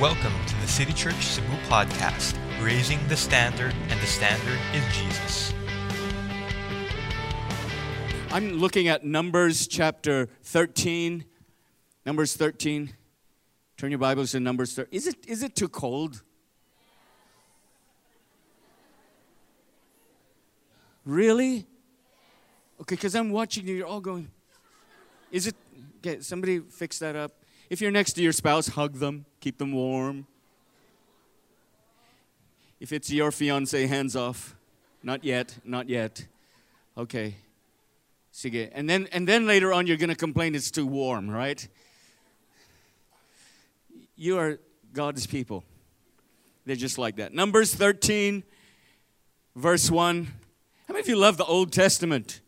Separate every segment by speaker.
Speaker 1: Welcome to the City Church Cebu podcast, raising the standard, and the standard is Jesus.
Speaker 2: I'm looking at Numbers chapter 13. Numbers 13. Turn your Bibles to Numbers 13. Is it, is it too cold? Really? Okay, because I'm watching you, you're all going, is it, okay, somebody fix that up. If you're next to your spouse, hug them, keep them warm. If it's your fiance, hands off. Not yet, not yet. Okay. Sige. And then, and then later on, you're going to complain it's too warm, right? You are God's people. They're just like that. Numbers 13, verse 1. How many of you love the Old Testament?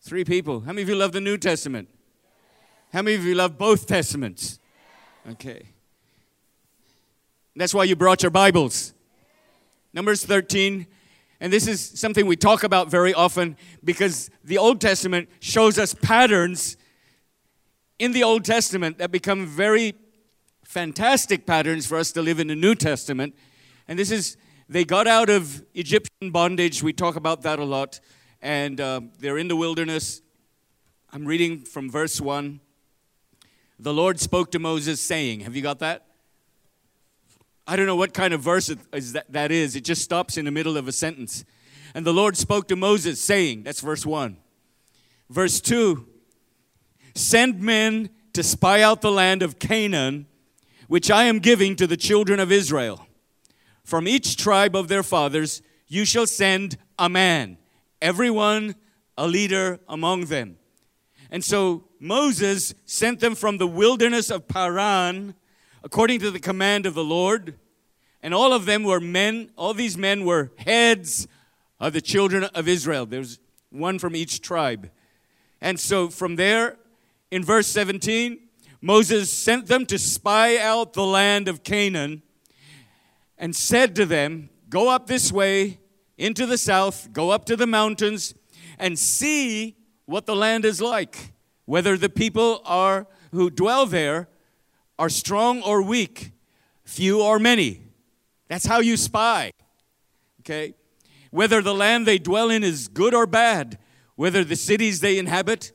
Speaker 2: Three people. How many of you love the New Testament? How many of you love both Testaments? Okay. That's why you brought your Bibles. Numbers 13. And this is something we talk about very often because the Old Testament shows us patterns in the Old Testament that become very fantastic patterns for us to live in the New Testament. And this is, they got out of Egyptian bondage. We talk about that a lot. And uh, they're in the wilderness. I'm reading from verse 1. The Lord spoke to Moses, saying, Have you got that? I don't know what kind of verse it is that, that is. It just stops in the middle of a sentence. And the Lord spoke to Moses, saying, That's verse 1. Verse 2 Send men to spy out the land of Canaan, which I am giving to the children of Israel. From each tribe of their fathers you shall send a man, everyone a leader among them. And so Moses sent them from the wilderness of Paran according to the command of the Lord. And all of them were men, all these men were heads of the children of Israel. There's one from each tribe. And so from there, in verse 17, Moses sent them to spy out the land of Canaan and said to them, Go up this way into the south, go up to the mountains, and see what the land is like, whether the people are who dwell there are strong or weak, few or many. That's how you spy. Okay? Whether the land they dwell in is good or bad, whether the cities they inhabit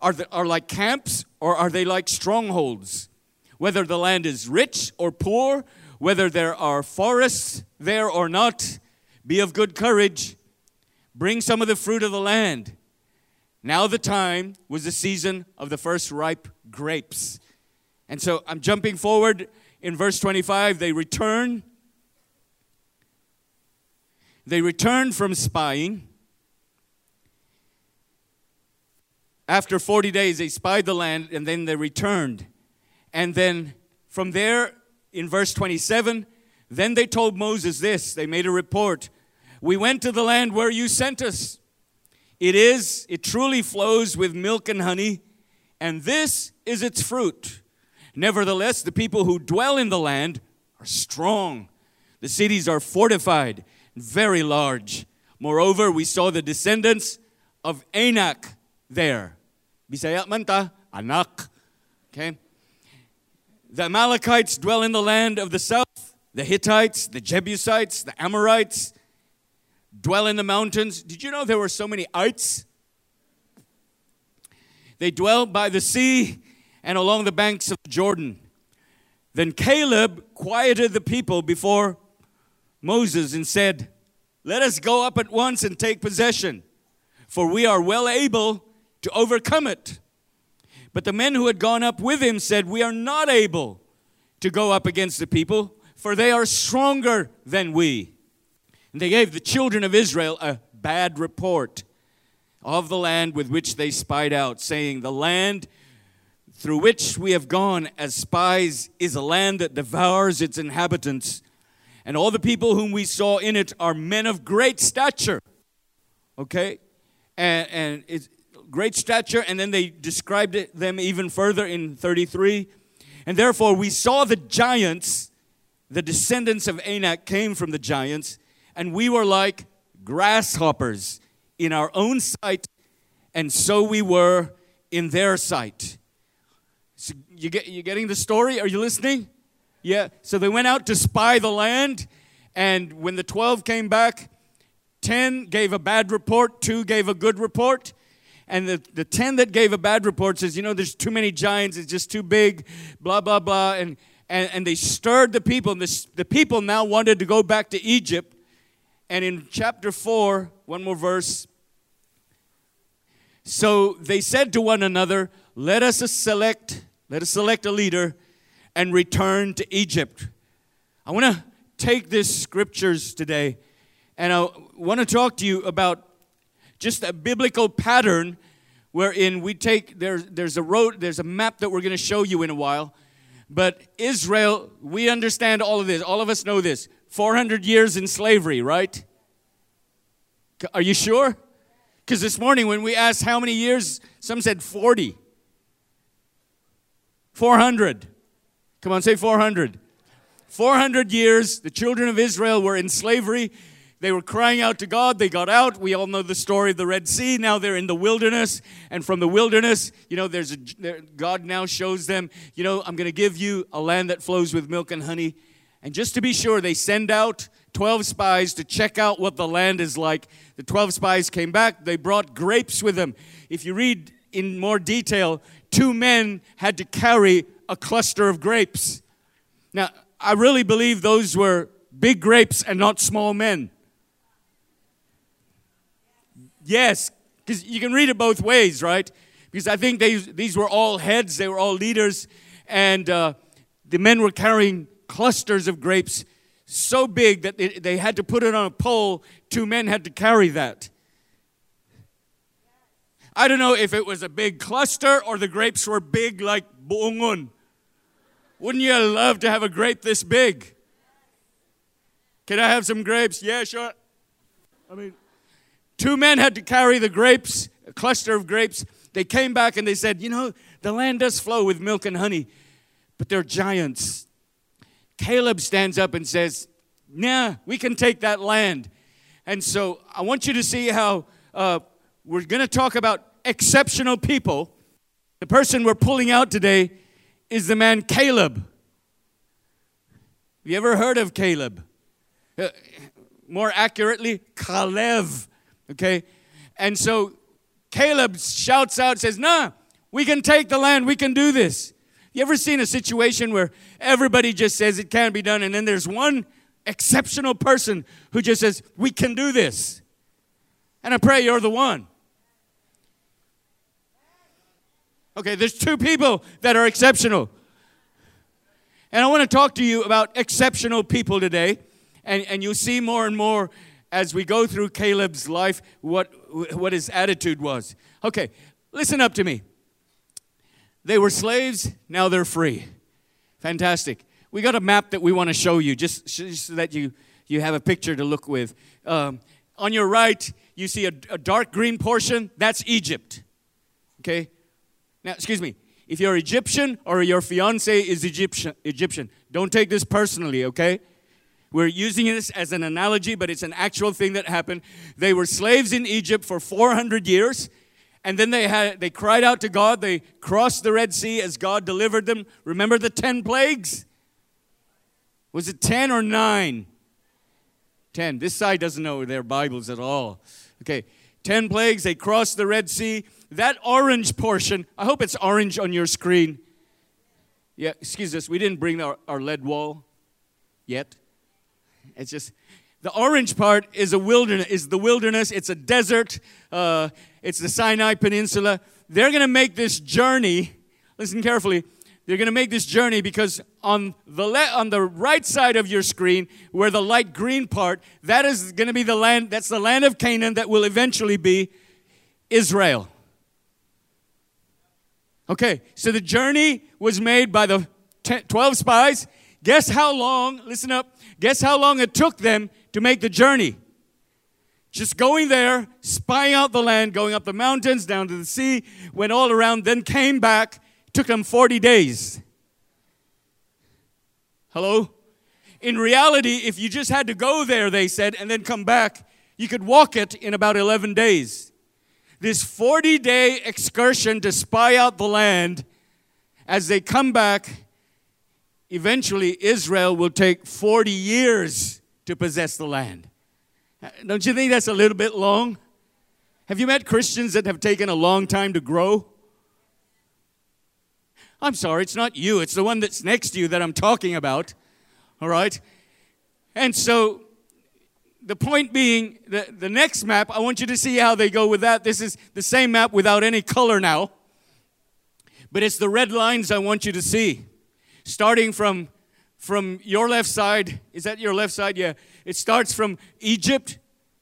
Speaker 2: are, the, are like camps or are they like strongholds, whether the land is rich or poor, whether there are forests there or not, be of good courage. Bring some of the fruit of the land. Now, the time was the season of the first ripe grapes. And so I'm jumping forward in verse 25. They return. They returned from spying. After 40 days, they spied the land and then they returned. And then from there, in verse 27, then they told Moses this. They made a report. We went to the land where you sent us. It is, it truly flows with milk and honey, and this is its fruit. Nevertheless, the people who dwell in the land are strong. The cities are fortified, and very large. Moreover, we saw the descendants of Anak there. Bisaya manta, anak. Okay? The Amalekites dwell in the land of the south. The Hittites, the Jebusites, the Amorites dwell in the mountains. Did you know there were so many ites? They dwell by the sea and along the banks of Jordan. Then Caleb quieted the people before Moses and said, Let us go up at once and take possession, for we are well able to overcome it. But the men who had gone up with him said, We are not able to go up against the people, for they are stronger than we. And they gave the children of Israel a bad report of the land with which they spied out, saying, The land through which we have gone as spies is a land that devours its inhabitants. And all the people whom we saw in it are men of great stature. Okay? And, and it's great stature. And then they described it, them even further in 33. And therefore we saw the giants, the descendants of Anak came from the giants, and we were like grasshoppers in our own sight, and so we were in their sight. So you get you getting the story? Are you listening? Yeah. So they went out to spy the land, and when the 12 came back, 10 gave a bad report, 2 gave a good report. And the, the 10 that gave a bad report says, you know, there's too many giants, it's just too big, blah, blah, blah. And, and, and they stirred the people. And the, the people now wanted to go back to Egypt. And in chapter 4, one more verse. So they said to one another, let us select, let us select a leader and return to Egypt. I want to take these scriptures today and I want to talk to you about just a biblical pattern wherein we take there's there's a road there's a map that we're going to show you in a while but israel we understand all of this all of us know this 400 years in slavery right are you sure because this morning when we asked how many years some said 40 400 come on say 400 400 years the children of israel were in slavery they were crying out to God. They got out. We all know the story of the Red Sea. Now they're in the wilderness. And from the wilderness, you know, there's a, there, God now shows them, you know, I'm going to give you a land that flows with milk and honey. And just to be sure, they send out 12 spies to check out what the land is like. The 12 spies came back. They brought grapes with them. If you read in more detail, two men had to carry a cluster of grapes. Now, I really believe those were big grapes and not small men. Yes, because you can read it both ways, right? Because I think they, these were all heads, they were all leaders, and uh, the men were carrying clusters of grapes so big that they, they had to put it on a pole. Two men had to carry that. I don't know if it was a big cluster or the grapes were big like buongon. Wouldn't you love to have a grape this big? Can I have some grapes? Yeah, sure. I mean, Two men had to carry the grapes, a cluster of grapes. They came back and they said, You know, the land does flow with milk and honey, but they're giants. Caleb stands up and says, Nah, we can take that land. And so I want you to see how uh, we're going to talk about exceptional people. The person we're pulling out today is the man Caleb. Have you ever heard of Caleb? Uh, more accurately, Caleb. Okay? And so Caleb shouts out, says, Nah, we can take the land, we can do this. You ever seen a situation where everybody just says it can't be done, and then there's one exceptional person who just says, We can do this? And I pray you're the one. Okay, there's two people that are exceptional. And I want to talk to you about exceptional people today. And, and you'll see more and more as we go through Caleb's life what, what his attitude was. Okay, listen up to me. They were slaves, now they're free. Fantastic. We got a map that we want to show you just, just so that you, you have a picture to look with. Um, on your right, you see a, a dark green portion. That's Egypt. Okay? Now, excuse me. If you're Egyptian or your fiance is Egyptian, Egyptian, don't take this personally, okay? We're using this as an analogy, but it's an actual thing that happened. They were slaves in Egypt for 400 years, and then they had they cried out to God. They crossed the Red Sea as God delivered them. Remember the 10 plagues? Was it 10 or 9? 10. This side doesn't know their Bibles at all. Okay. 10 plagues, they crossed the Red Sea. That orange portion, I hope it's orange on your screen. Yeah, excuse us, we didn't bring our, our LED wall yet. It's just the orange part is a wilderness. Is the wilderness? It's a desert. Uh, it's the Sinai Peninsula. They're going to make this journey. Listen carefully. They're going to make this journey because on the le- on the right side of your screen, where the light green part, that is going to be the land. That's the land of Canaan that will eventually be Israel. Okay, so the journey was made by the 10, 12 spies. Guess how long? Listen up. Guess how long it took them to make the journey? Just going there, spying out the land, going up the mountains, down to the sea, went all around, then came back. Took them 40 days. Hello? In reality, if you just had to go there, they said, and then come back, you could walk it in about 11 days. This 40 day excursion to spy out the land as they come back, eventually Israel will take 40 years to possess the land. Uh, don't you think that's a little bit long? Have you met Christians that have taken a long time to grow? I'm sorry, it's not you, it's the one that's next to you that I'm talking about. All right? And so, the point being, the, the next map, I want you to see how they go with that. This is the same map without any color now. But it's the red lines I want you to see. Starting from, from your left side, is that your left side? Yeah. It starts from Egypt.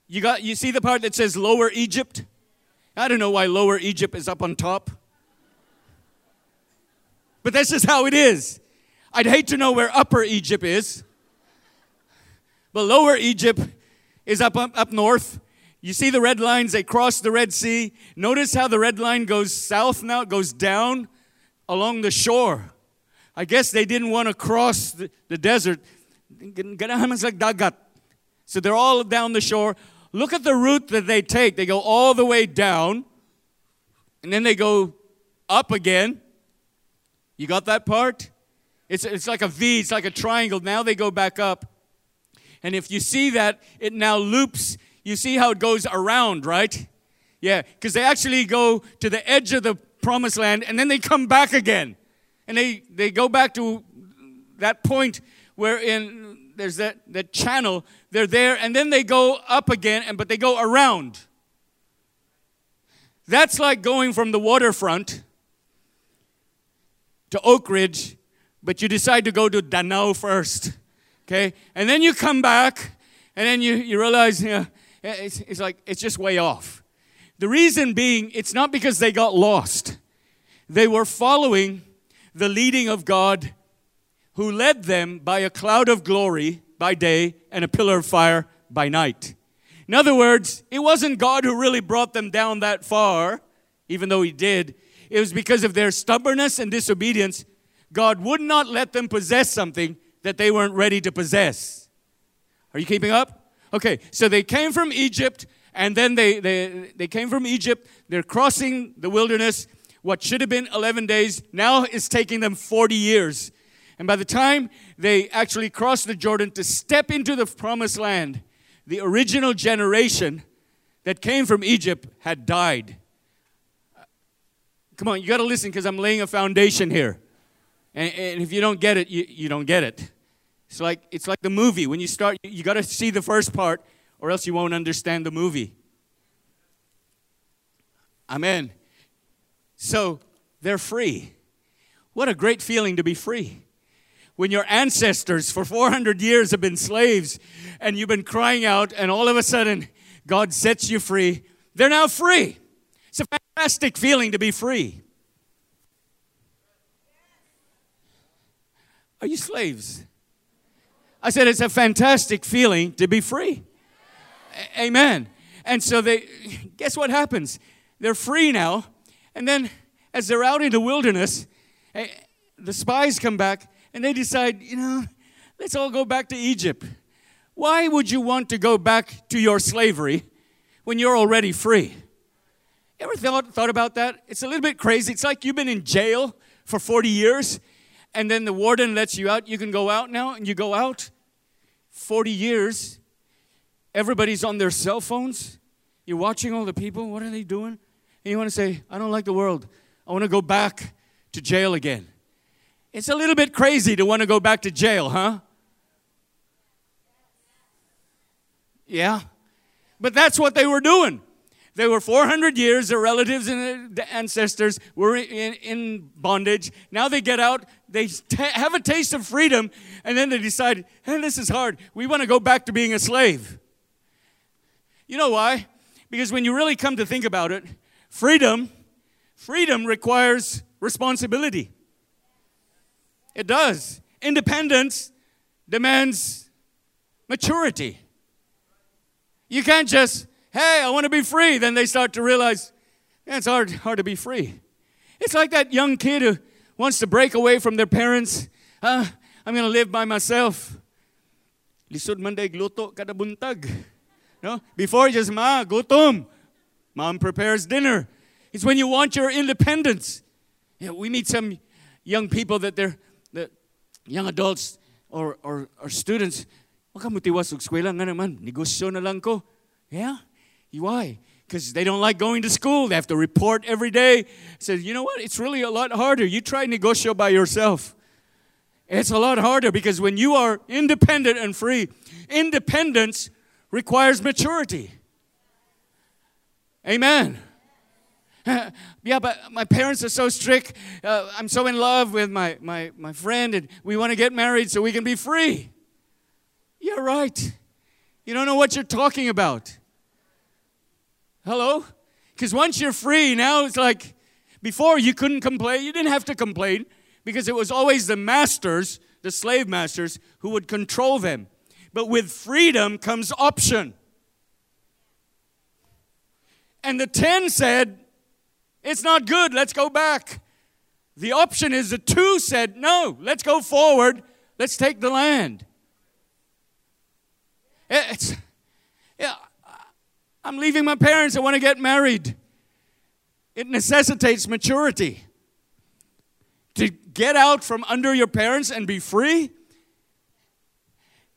Speaker 2: You, got, you see the part that says Lower Egypt? I don't know why Lower Egypt is up on top. But that's just how it is. I'd hate to know where Upper Egypt is. But Lower Egypt is up, up, up north. You see the red lines, they cross the Red Sea. Notice how the red line goes south now, it goes down along the shore. I guess they didn't want to cross the, the desert. So they're all down the shore. Look at the route that they take. They go all the way down, and then they go up again. You got that part? It's, it's like a V, it's like a triangle. Now they go back up. And if you see that, it now loops. You see how it goes around, right? Yeah, because they actually go to the edge of the promised land and then they come back again. And they, they go back to that point where in there's that, that channel, they're there, and then they go up again, and but they go around. That's like going from the waterfront to Oak Ridge, but you decide to go to Danao first. Okay? And then you come back, and then you, you realize you know, it's, it's like it's just way off. The reason being, it's not because they got lost. They were following the leading of God who led them by a cloud of glory by day and a pillar of fire by night. In other words, it wasn't God who really brought them down that far, even though He did. It was because of their stubbornness and disobedience. God would not let them possess something that they weren't ready to possess. Are you keeping up? Okay, so they came from Egypt and then they, they, they came from Egypt. They're crossing the wilderness. What should have been 11 days now is taking them 40 years. And by the time they actually cross the Jordan to step into the promised land, the original generation that came from Egypt had died. Come on, you got to listen because I'm laying a foundation here. And, and, if you don't get it, you, you don't get it. It's like, it's like the movie. When you start, you got to see the first part or else you won't understand the movie. Amen. So they're free. What a great feeling to be free. When your ancestors for 400 years have been slaves and you've been crying out, and all of a sudden God sets you free, they're now free. It's a fantastic feeling to be free. Are you slaves? I said it's a fantastic feeling to be free. Amen. And so they, guess what happens? They're free now. And then as they're out in the wilderness, eh, the spies come back and they decide, you know, let's all go back to Egypt. Why would you want to go back to your slavery when you're already free? Ever thought, thought about that? It's a little bit crazy. It's like you've been in jail for 40 years and then the warden lets you out. You can go out now and you go out 40 years Everybody's on their cell phones. You're watching all the people. What are they doing? And you want to say, I don't like the world. I want to go back to jail again. It's a little bit crazy to want to go back to jail, huh? Yeah. But that's what they were doing. They were 400 years, their relatives and their ancestors were in, in bondage. Now they get out, they t- have a taste of freedom, and then they decide, hey, this is hard. We want to go back to being a slave. You know why? Because when you really come to think about it, freedom, freedom requires responsibility. It does. Independence demands maturity. You can't just, hey, I want to be free. Then they start to realize, yeah, it's hard, hard to be free. It's like that young kid who wants to break away from their parents. Uh, I'm going to live by myself. Lisod man gluto kada buntag. No? Before just ma, gutom. Mom prepares dinner. It's when you want your independence. You know, we meet some young people that they're, that young adults or, or, or students, nga naman. Negosyo ko. Yeah? Why? Because they don't like going to school. They have to report every day. Says, you know what? It's really a lot harder. You try negosyo by yourself. It's a lot harder because when you are independent and free, independence requires maturity. Amen. yeah, but my parents are so strict. Uh, I'm so in love with my, my, my friend, and we want to get married so we can be free. Yeah, right. You don't know what you're talking about. Hello? Because once you're free, now it's like before you couldn't complain. You didn't have to complain because it was always the masters, the slave masters, who would control them. But with freedom comes option. And the 10 said, It's not good, let's go back. The option is the two said, No, let's go forward, let's take the land. It's, yeah, I'm leaving my parents, I want to get married. It necessitates maturity. To get out from under your parents and be free,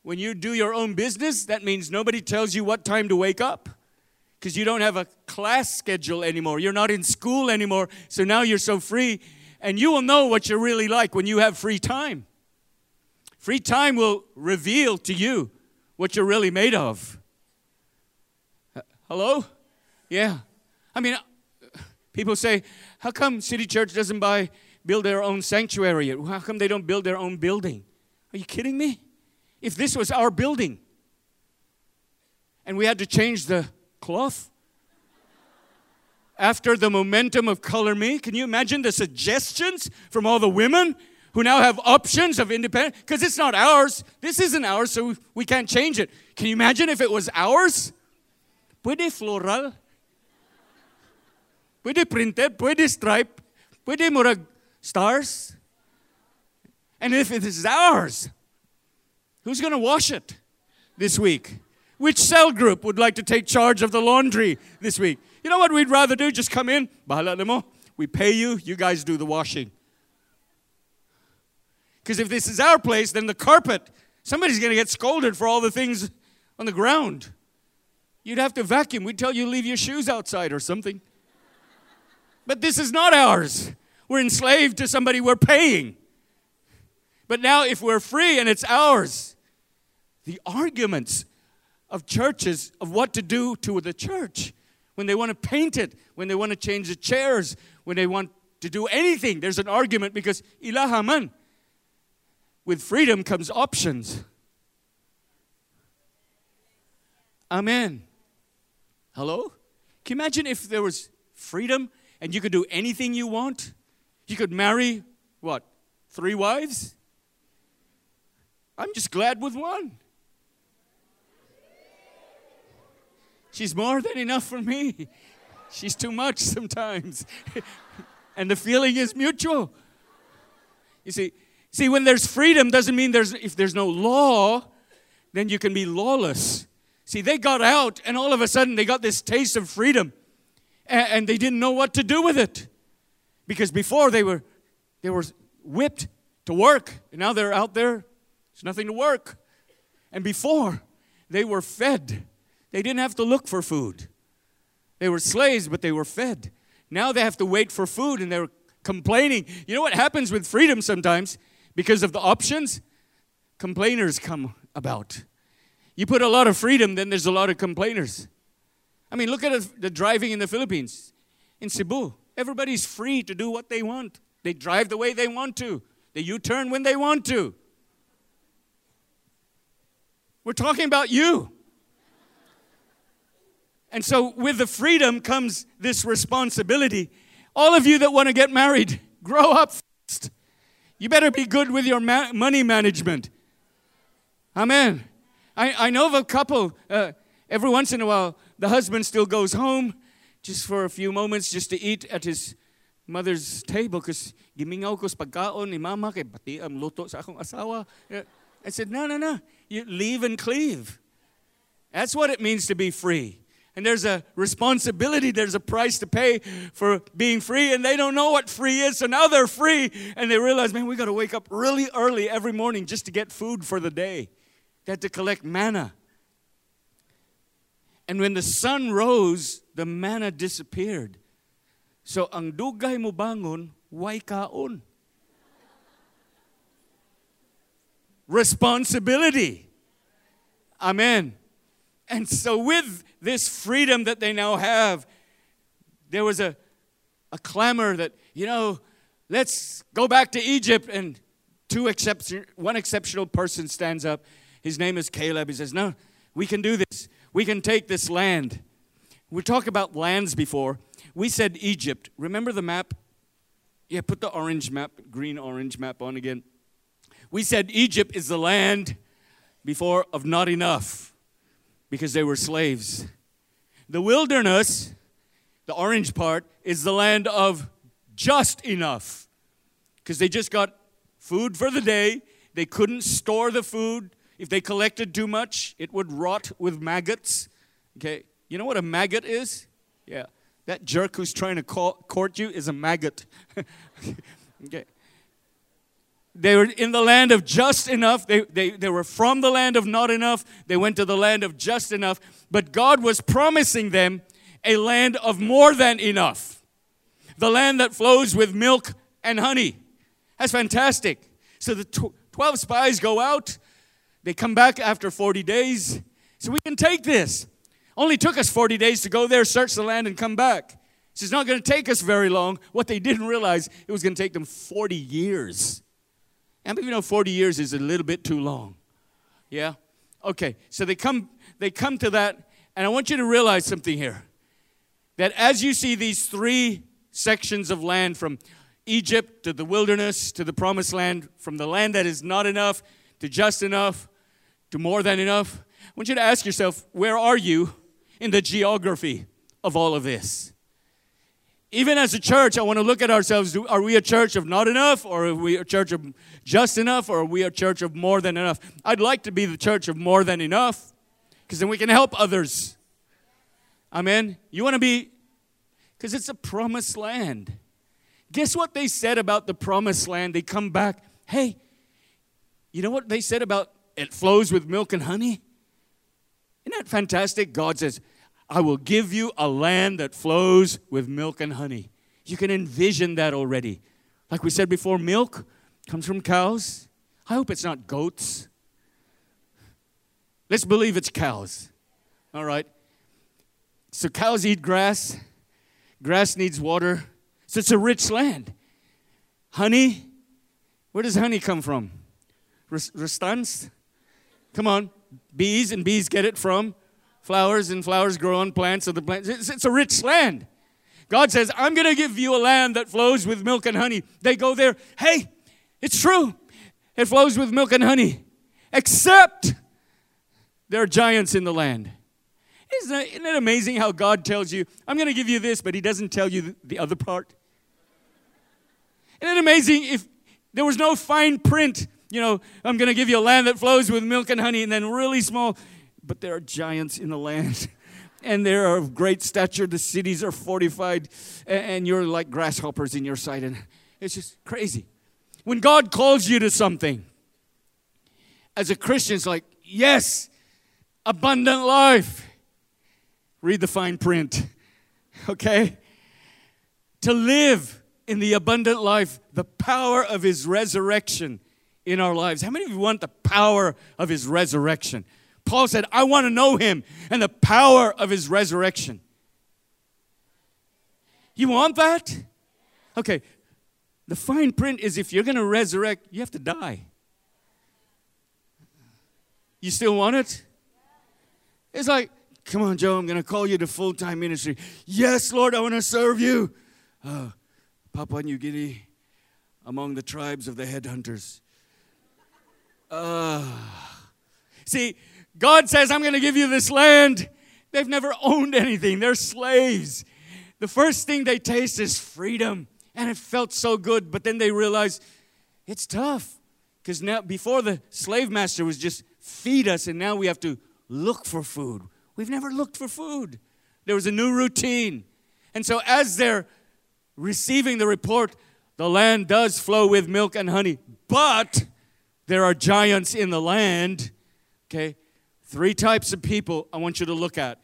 Speaker 2: when you do your own business, that means nobody tells you what time to wake up because you don't have a class schedule anymore. You're not in school anymore. So now you're so free. And you will know what you're really like when you have free time. Free time will reveal to you what you're really made of. Hello? Yeah. I mean, uh, people say, how come City Church doesn't buy, build their own sanctuary? How come they don't build their own building? Are you kidding me? If this was our building and we had to change the cloth after the momentum of Color Me, can you imagine the suggestions from all the women who now have options of independent because it's not ours. This isn't ours, so we can't change it. Can you imagine if it was ours? Puede floral. Puede printed, puede stripe, puede murag stars. And if it is ours, who's going to wash it this week? Which cell group would like to take charge of the laundry this week? You know what we'd rather do? Just come in. We pay you, you guys do the washing. Because if this is our place, then the carpet, somebody's going to get scolded for all the things on the ground. You'd have to vacuum. We'd tell you leave your shoes outside or something. But this is not ours. We're enslaved to somebody we're paying. But now, if we're free and it's ours, the arguments of churches of what to do to the church when they want to paint it, when they want to change the chairs, when they want to do anything, there's an argument because ilahaman with freedom comes options. Amen. Hello? Can you imagine if there was freedom and you could do anything you want? You could marry, what, three wives? I'm just glad with one. She's more than enough for me. She's too much sometimes. and the feeling is mutual. You see, See, when there's freedom, doesn't mean there's if there's no law, then you can be lawless. See, they got out, and all of a sudden they got this taste of freedom, and, and they didn't know what to do with it, because before they were they were whipped to work, and now they're out there. There's nothing to work, and before they were fed. They didn't have to look for food. They were slaves, but they were fed. Now they have to wait for food, and they're complaining. You know what happens with freedom sometimes? because of the options, complainers come about. You put a lot of freedom, then there's a lot of complainers. I mean, look at the driving in the Philippines, in Cebu. Everybody's free to do what they want. They drive the way they want to, they U turn when they want to. We're talking about you. And so, with the freedom comes this responsibility. All of you that want to get married, grow up first. You better be good with your ma- money management. Amen. I, I know of a couple, uh, every once in a while, the husband still goes home just for a few moments just to eat at his mother's table because gimingaw ko pagkaon ni mama kay pati am luto sa akong asawa. I said, no, no, no. You leave and cleave. That's what it means to be free. And there's a responsibility, there's a price to pay for being free, and they don't know what free is. So now they're free, and they realize, man, we got to wake up really early every morning just to get food for the day. They had to collect manna. And when the sun rose, the manna disappeared. So ang dugay mo bangon, way kaon. Responsibility. Amen. And so, with this freedom that they now have, there was a, a clamor that, you know, let's go back to Egypt. And two exception, one exceptional person stands up. His name is Caleb. He says, No, we can do this. We can take this land. We talked about lands before. We said Egypt. Remember the map? Yeah, put the orange map, green orange map on again. We said Egypt is the land before of not enough because they were slaves. The wilderness, the orange part, is the land of just enough because they just got food for the day. They couldn't store the food. If they collected too much, it would rot with maggots. Okay, you know what a maggot is? Yeah, that jerk who's trying to call, court you is a maggot. okay. They were in the land of just enough. They, they, they were from the land of not enough. They went to the land of just enough. But God was promising them a land of more than enough. The land that flows with milk and honey. That's fantastic. So the tw- 12 spies go out. They come back after 40 days. So we can take this. Only took us 40 days to go there, search the land, and come back. So it's not going to take us very long. What they didn't realize, it was going to take them 40 years and you know 40 years is a little bit too long? Yeah? Okay, so they come they come to that, and I want you to realize something here. That as you see these three sections of land from Egypt to the wilderness to the promised land, from the land that is not enough to just enough to more than enough, I want you to ask yourself, where are you in the geography of all of this? Even as a church, I want to look at ourselves. Are we a church of not enough, or are we a church of just enough, or are we a church of more than enough? I'd like to be the church of more than enough, because then we can help others. Amen. You want to be, because it's a promised land. Guess what they said about the promised land? They come back, hey, you know what they said about it flows with milk and honey? Isn't that fantastic? God says, I will give you a land that flows with milk and honey. You can envision that already. Like we said before, milk comes from cows. I hope it's not goats. Let's believe it's cows. All right. So cows eat grass. Grass needs water. So it's a rich land. Honey, where does honey come from? Restans? Come on. Bees, and bees get it from flowers, and flowers grow on plants of the plants. It's, it's a rich land. God says, I'm going to give you a land that flows with milk and honey. They go there, hey, it's true. It flows with milk and honey, except there are giants in the land. Isn't it, isn't it amazing how God tells you, I'm going to give you this, but He doesn't tell you the other part? Isn't it amazing if there was no fine print? You know, I'm going to give you a land that flows with milk and honey, and then really small, but there are giants in the land. and they are of great stature. The cities are fortified, and you're like grasshoppers in your sight. And it's just crazy. When God calls you to something, as a Christian, it's like, yes, abundant life. Read the fine print, okay? To live in the abundant life, the power of His resurrection in our lives. How many of you want the power of His resurrection? Paul said, I want to know him and the power of his resurrection. You want that? Okay, the fine print is if you're going to resurrect, you have to die. You still want it? It's like, come on, Jo, I'm going to call you to full time ministry. Yes, Lord, I want to serve you. Uh, Papua New Guinea, among the tribes of the headhunters. Uh, see, God says, I'm going to give you this land. They've never owned anything, they're slaves. The first thing they taste is freedom. And it felt so good, but then they realize it's tough. Because now, before the slave master was just feed us, and now we have to look for food. We've never looked for food. there was a new routine. And so, as they're receiving the report, the land does flow with milk and honey, but there are giants in the land. Okay? Three types of people I want you to look at.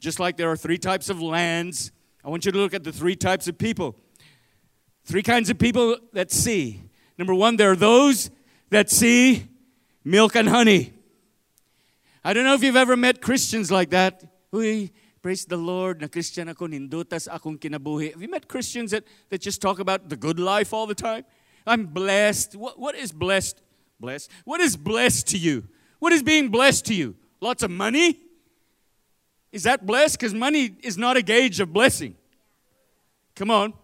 Speaker 2: Just like there are three types of lands, I want you to look at the three types of people. Three kinds of people that see. Number one, there are those that see milk and honey. I don't know if you've ever met Christians like that. Uy, praise the Lord, na Christian ako, nindutas akong kinabuhi. Have you met Christians that, that just talk about the good life all the time? I'm blessed. What, what is blessed? Blessed? What is blessed to you? What is being blessed to you? Lots of money? Is that blessed? Because money is not a gauge of blessing. Come on.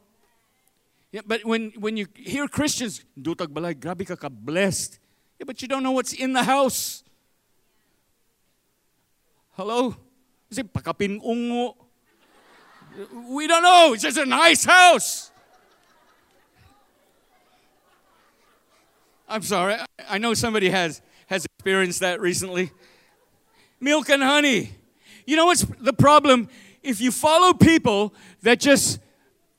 Speaker 2: Yeah, but when, when you hear Christians, dutag balay, grabe ka ka blessed. Yeah, but you don't know what's in the house. Hello? Is it pakapin ungo? We don't know. It's just a nice house. I'm sorry. I know somebody has, has experienced that recently. Milk and honey. You know what's the problem? If you follow people that just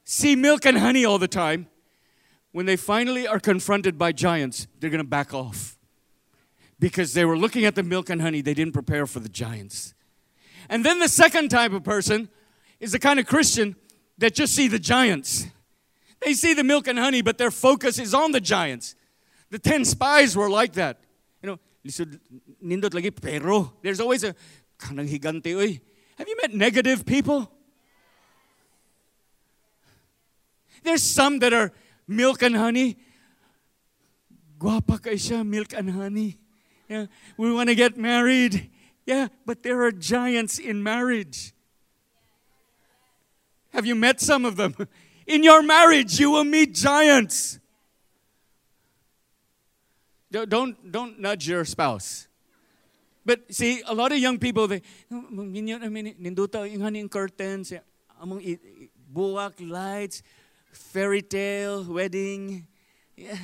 Speaker 2: see milk and honey all the time, when they finally are confronted by giants, they're going to back off. Because they were looking at the milk and honey, they didn't prepare for the giants. And then the second type of person is the kind of Christian that just see the giants. They see the milk and honey, but their focus is on the giants. The 10 spies were like that. Lisod nindot lagi pero there's always a kanang higante oy. Have you met negative people? There's some that are milk and honey. Guapa kay siya, milk and honey. Yeah, we want to get married. Yeah, but there are giants in marriage. Have you met some of them? In your marriage, you will meet giants. Don't, don't nudge your spouse. But see, a lot of young people, they, ninduta yung curtains, among buwak, lights, fairy tale, wedding, yeah,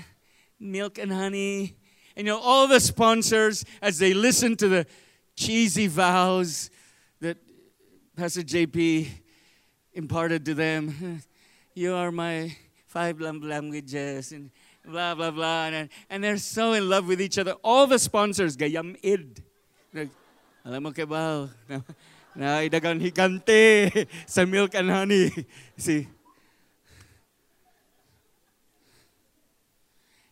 Speaker 2: milk and honey. And you know, all the sponsors, as they listen to the cheesy vows that Pastor JP imparted to them, you are my five languages, and blah, blah, blah. And, and they're so in love with each other. All the sponsors, gayam id. Alam mo na idagang higante sa milk and honey. See?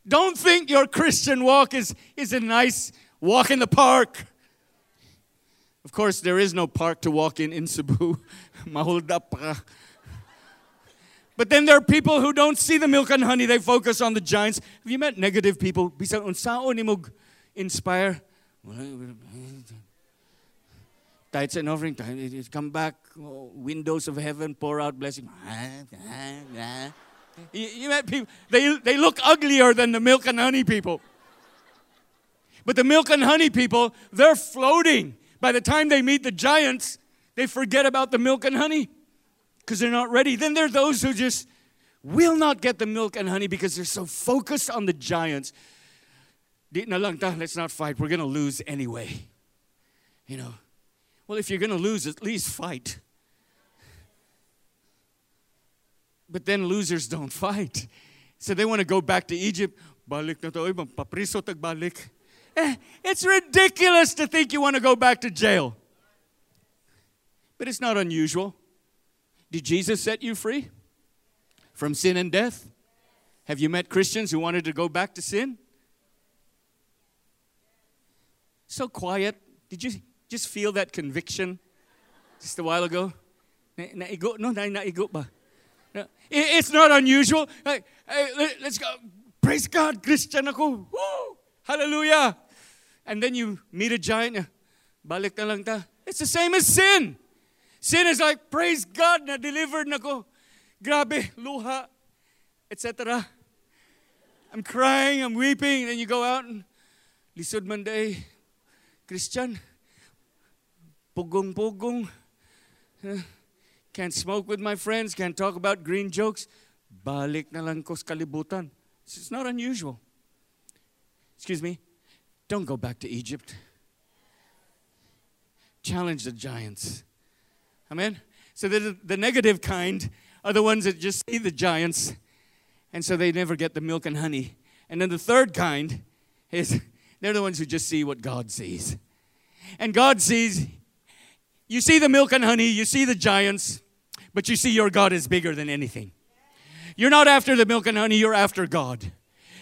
Speaker 2: Don't think your Christian walk is, is a nice walk in the park. Of course, there is no park to walk in in Cebu. Mahold up But then there are people who don't see the milk and honey, they focus on the giants. Have you met negative people? Bisa unsao ni inspire? Tithes and offering, come back, oh, windows of heaven, pour out blessing. You met people, they, they look uglier than the milk and honey people. But the milk and honey people, they're floating. By the time they meet the giants, they forget about the milk and honey because they're not ready. Then there are those who just will not get the milk and honey because they're so focused on the giants. Let's not fight. We're going to lose anyway. You know, well, if you're going to lose, at least fight. But then losers don't fight. So they want to go back to Egypt. Eh, it's ridiculous to think you want to go back to jail. But it's not unusual. Did Jesus set you free from sin and death? Have you met Christians who wanted to go back to sin? So quiet. Did you just feel that conviction just a while ago? It's not unusual. Let's go. Praise God, Christian ako. Woo! Hallelujah. And then you meet a giant. Balik. It's the same as sin. Sin is like, praise God, na delivered na ko. Grabe, luha, etc. I'm crying, I'm weeping. And then you go out and lisod man day. Christian, pugong-pugong. Can't smoke with my friends, can't talk about green jokes. Balik na lang ko sa kalibutan. It's not unusual. Excuse me. Don't go back to Egypt. Challenge the giants. Amen. So the, the negative kind are the ones that just see the giants, and so they never get the milk and honey. And then the third kind is they're the ones who just see what God sees. And God sees, you see the milk and honey, you see the giants, but you see your God is bigger than anything. You're not after the milk and honey, you're after God.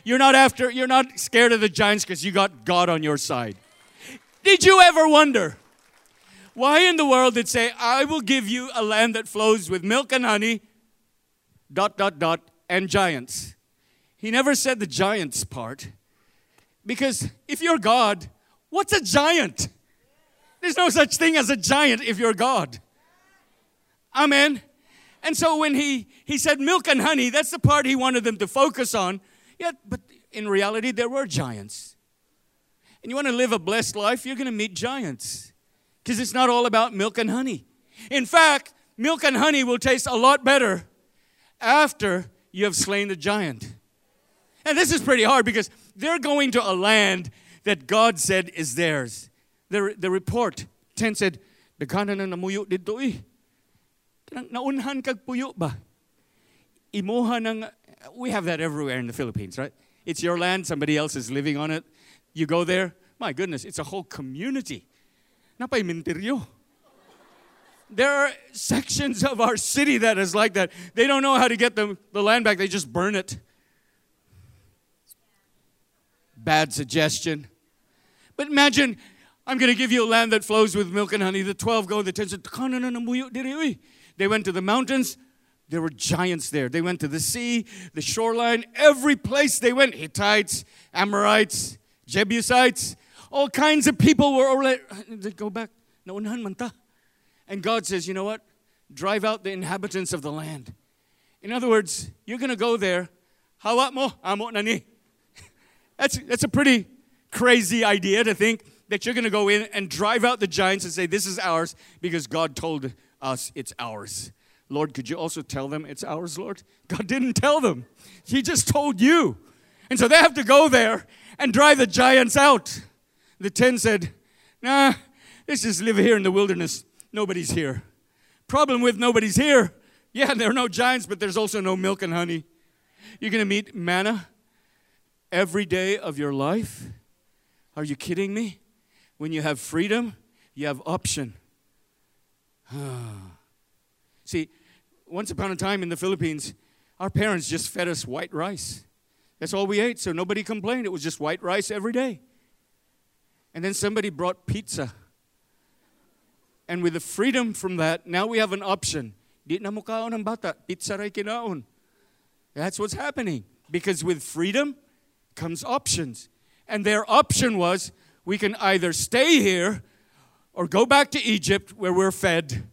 Speaker 2: You're not after you're not scared of the giants because you got God on your side. Did you ever wonder why in the world did say, I will give you a land that flows with milk and honey, dot, dot, dot, and giants? He never said the giants part. Because if you're God, what's a giant? There's no such thing as a giant if you're God. Amen. And so when he, he said milk and honey, that's the part he wanted them to focus on. Yeah, but in reality, there were giants. And you want to live a blessed life, you're going to meet giants because it's not all about milk and honey. In fact, milk and honey will taste a lot better after you have slain the giant. And this is pretty hard because they're going to a land that God said is theirs. The, the report, 10 said, "The Daghanan na namuyo dito eh. Naunhan kag puyo ba? Imoha ng, we have that everywhere in the Philippines, right? It's your land, somebody else is living on it. You go there, my goodness, it's a whole community napay minteryo. There are sections of our city that is like that. They don't know how to get the, the land back, they just burn it. Bad suggestion. But imagine, I'm going to give you a land that flows with milk and honey. The 12 go, the 10 said, They went to the mountains. There were giants there. They went to the sea, the shoreline, every place they went Hittites, Amorites, Jebusites, all kinds of people were already, go back, ta. And God says, you know what? Drive out the inhabitants of the land. In other words, you're going to go there. That's, that's a pretty crazy idea to think that you're going to go in and drive out the giants and say, This is ours because God told us it's ours. Lord, could you also tell them it's ours, Lord? God didn't tell them, He just told you. And so they have to go there and drive the giants out. The ten said, Nah, let's just live here in the wilderness. Nobody's here. Problem with nobody's here. Yeah, there are no giants, but there's also no milk and honey. You're going to meet manna every day of your life? Are you kidding me? When you have freedom, you have option. See, once upon a time in the Philippines, our parents just fed us white rice. That's all we ate, so nobody complained. It was just white rice every day. And then somebody brought pizza. And with the freedom from that, now we have an option. Di na mukaon ang bata, pizza ray kinaon. That's what's happening. Because with freedom comes options. And their option was we can either stay here or go back to Egypt where we're fed.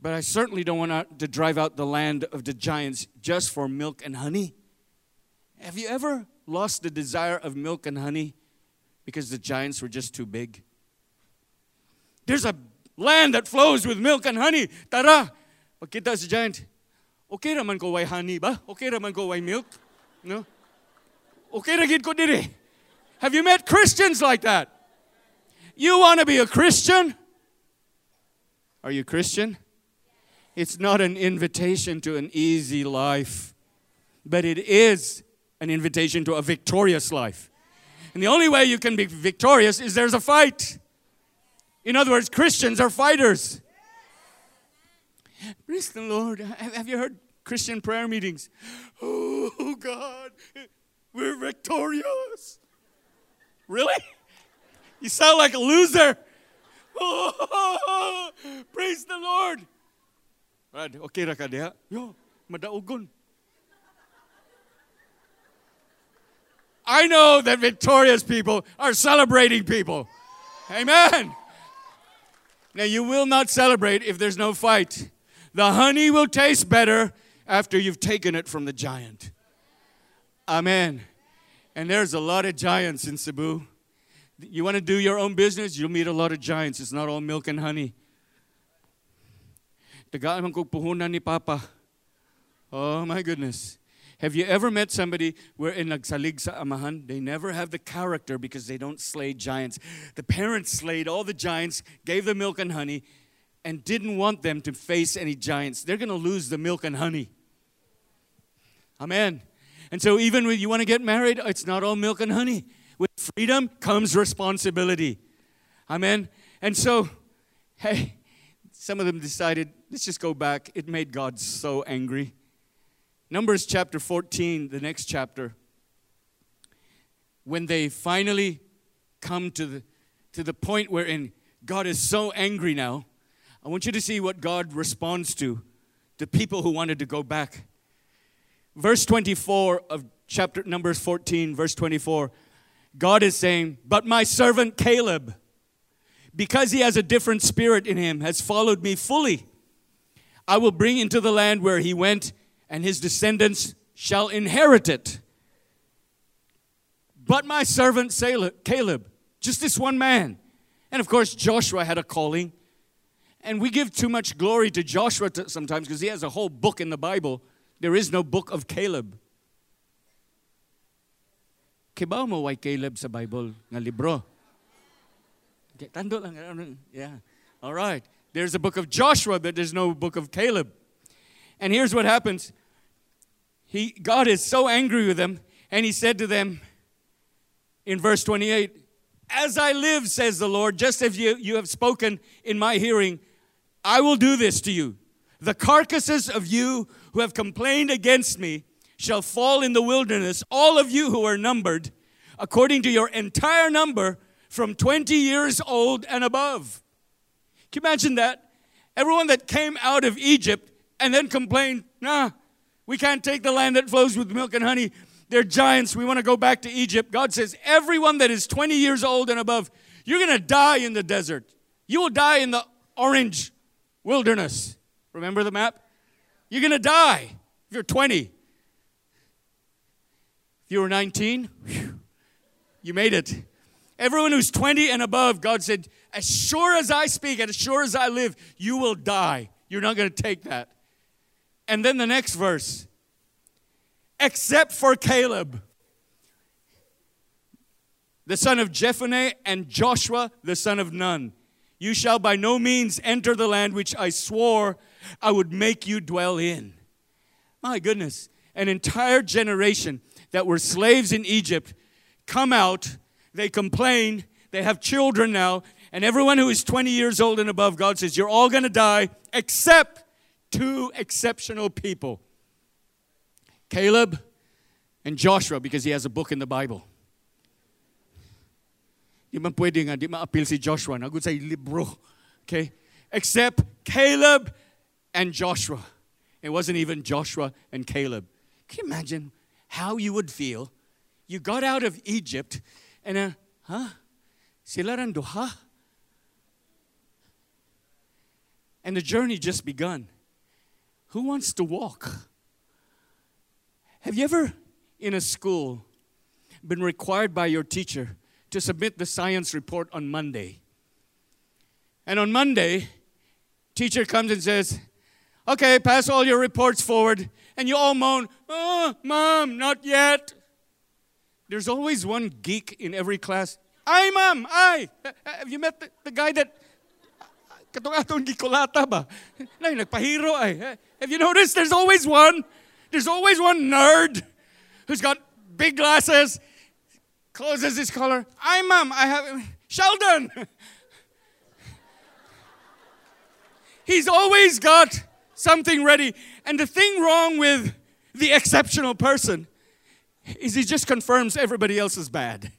Speaker 2: But I certainly don't want to drive out the land of the giants just for milk and honey. Have you ever lost the desire of milk and honey because the giants were just too big. There's a land that flows with milk and honey. Tara! Pagkita sa giant, okay raman ko way honey ba? Okay raman ko way milk? No? Okay ra ko diri. Have you met Christians like that? You want to be a Christian? Are you Christian? It's not an invitation to an easy life, but it is an invitation to a victorious life. And the only way you can be victorious is there's a fight. In other words, Christians are fighters. Praise the Lord. Have you heard Christian prayer meetings? Oh, God, we're victorious. Really? You sound like a loser. Oh, praise the Lord. Okay ra? Yo, madaugon. I know that victorious people are celebrating people. Amen. Now, you will not celebrate if there's no fight. The honey will taste better after you've taken it from the giant. Amen. And there's a lot of giants in Cebu. You want to do your own business, you'll meet a lot of giants. It's not all milk and honey. Tagaan man puhunan ni Papa. Oh my goodness. Have you ever met somebody where in nagsalig sa amahan, they never have the character because they don't slay giants. The parents slayed all the giants, gave them milk and honey, and didn't want them to face any giants. They're going to lose the milk and honey. Amen. And so, even when you want to get married, it's not all milk and honey. With freedom comes responsibility. Amen. And so, hey, some of them decided, let's just go back. It made God so angry. Numbers chapter 14, the next chapter, when they finally come to the, to the point wherein God is so angry now, I want you to see what God responds to the people who wanted to go back. Verse 24 of chapter Numbers 14, verse 24, God is saying, But my servant Caleb, because he has a different spirit in him, has followed me fully. I will bring into the land where he went, and his descendants shall inherit it. But my servant Caleb, just this one man. And of course, Joshua had a calling. And we give too much glory to Joshua sometimes because he has a whole book in the Bible. There is no book of Caleb. Kibaw mo why Caleb sa Bible nga libro? Tando lang. Yeah. All right. There's a book of Joshua, but there's no book of Caleb. And here's what happens. He, God is so angry with them, and he said to them in verse 28, As I live, says the Lord, just as you, you have spoken in my hearing, I will do this to you. The carcasses of you who have complained against me shall fall in the wilderness, all of you who are numbered, according to your entire number, from 20 years old and above. Can you imagine that? Everyone that came out of Egypt and then complained, nah, we can't take the land that flows with milk and honey. They're giants. We want to go back to Egypt. God says, everyone that is 20 years old and above, you're going to die in the desert. You will die in the orange wilderness. Remember the map? You're going to die if you're 20. If you were 19, whew, you made it. Everyone who's 20 and above, God said, as sure as I speak and as sure as I live, you will die. You're not going to take that. And then the next verse, except for Caleb, the son of Jephunneh, and Joshua, the son of Nun. You shall by no means enter the land which I swore I would make you dwell in. My goodness, an entire generation that were slaves in Egypt come out they complain, they have children now, and everyone who is 20 years old and above, God says, You're all to die except two exceptional people Caleb and Joshua, because he has a book in the Bible. Di man pwede nga, di ma-appeal si Joshua. Nagod libro. Okay? Except Caleb and Joshua. It wasn't even Joshua and Caleb. Can you imagine how you would feel? You got out of Egypt and uh, huh? Sila ran duha. And the journey just begun. Who wants to walk? Have you ever in a school been required by your teacher to submit the science report on Monday? And on Monday, teacher comes and says, "Okay, pass all your reports forward." And you all moan, "Oh, mom, not yet." There's always one geek in every class. I, mom, I. Have you met the, the guy that katong atong gikolata ba? Nay, nagpahiro ay. Eh, have you noticed there's always one? There's always one nerd who's got big glasses, closes his collar. Ay, ma'am, I have Sheldon. He's always got something ready. And the thing wrong with the exceptional person is he just confirms everybody else is bad.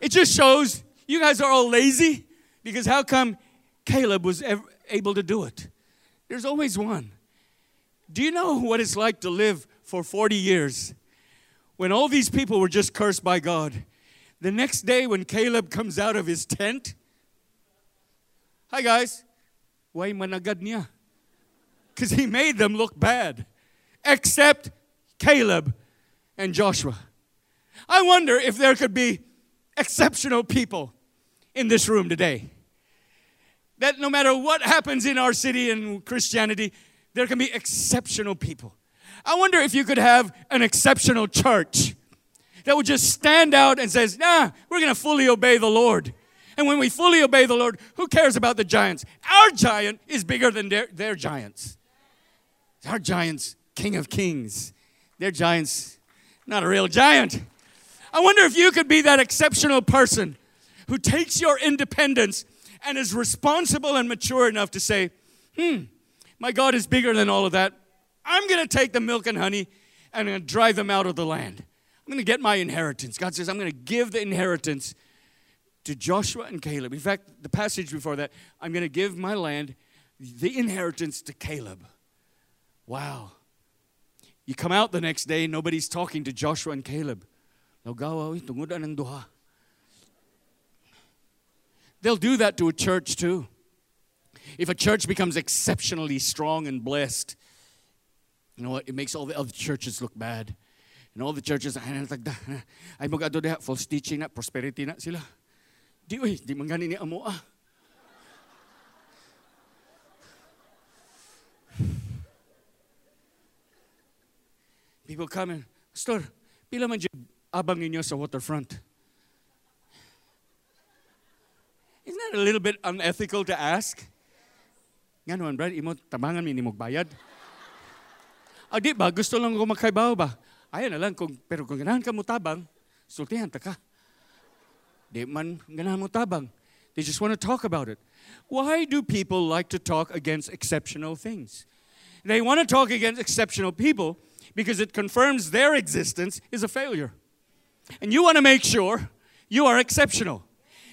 Speaker 2: It just shows you guys are all lazy because how come Caleb was able to do it? There's always one. Do you know what it's like to live for 40 years when all these people were just cursed by God? The next day, when Caleb comes out of his tent, hi guys, why managad niya? Because he made them look bad, except Caleb and Joshua. I wonder if there could be exceptional people in this room today. That no matter what happens in our city and Christianity, there can be exceptional people. I wonder if you could have an exceptional church that would just stand out and says, "Nah, we're going to fully obey the Lord." And when we fully obey the Lord, who cares about the giants? Our giant is bigger than their, their giants. Our giant's king of kings. Their giant's not a real giant. I wonder if you could be that exceptional person who takes your independence and is responsible and mature enough to say, hmm, my God is bigger than all of that. I'm going to take the milk and honey and I'm going to drive them out of the land. I'm going to get my inheritance. God says, I'm going to give the inheritance to Joshua and Caleb. In fact, the passage before that, I'm going to give my land, the inheritance to Caleb. Wow. You come out the next day, nobody's talking to Joshua and Caleb. They'll do that to a church too. If a church becomes exceptionally strong and blessed, you know what? It makes all the other churches look bad. And all the churches, ah, ay, ah, ah, ay magado diha, false teaching na, prosperity na sila. Di, uy, di man ni amo ah. People come in, Pastor, pila man abang ninyo sa waterfront? Isn't a little bit unethical to ask? Nga naman, Brad, imo tabangan mi ni bayad. Ah, di ba? Gusto lang ko makaibaw ba? Ayaw na lang, kung, pero kung ganahan ka mo tabang, sultihan ta ka. Di man ganahan mo tabang. They just want to talk about it. Why do people like to talk against exceptional things? They want to talk against exceptional people because it confirms their existence is a failure. And you want to make sure you are exceptional.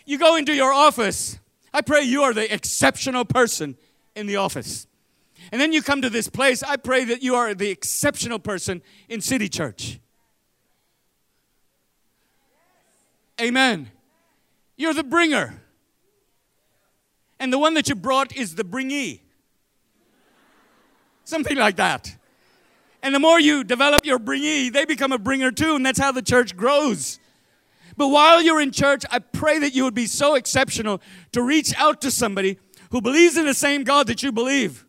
Speaker 2: You go into your office. I pray you are the exceptional person in the office. And then you come to this place. I pray that you are the exceptional person in City Church. Amen. You're the bringer. And the one that you brought is the bringee. Something like that. And the more you develop your bringee, they become a bringer too, and that's how the church grows. But while you're in church, I pray that you would be so exceptional to reach out to somebody who believes in the same God that you believe,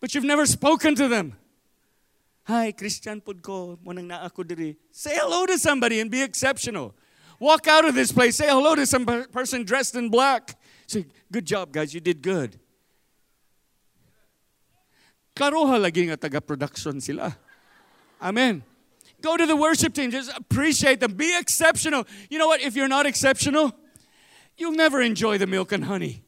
Speaker 2: but you've never spoken to them. Hi, Christian Pudko, monang na. Say hello to somebody and be exceptional. Walk out of this place, say hello to some person dressed in black. Say, good job, guys, you did good. Karoha lagi nga taga-production sila. Amen. Go to the worship team. Just appreciate them. Be exceptional. You know what? If you're not exceptional, you'll never enjoy the milk and honey.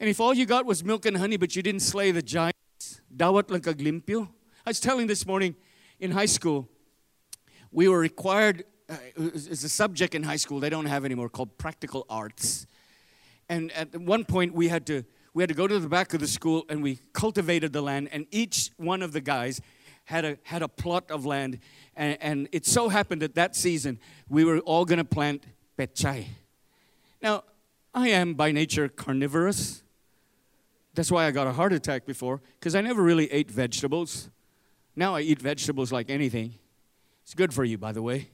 Speaker 2: And if all you got was milk and honey, but you didn't slay the giants, dawat lang. I was telling this morning in high school, we were required, uh, a subject in high school they don't have anymore called practical arts. And at one point we had to we had to go to the back of the school and we cultivated the land and each one of the guys had a, had a plot of land. And, and it so happened that that season we were all going to plant pechay. Now, I am by nature carnivorous. That's why I got a heart attack before, because I never really ate vegetables. Now I eat vegetables like anything. It's good for you, by the way.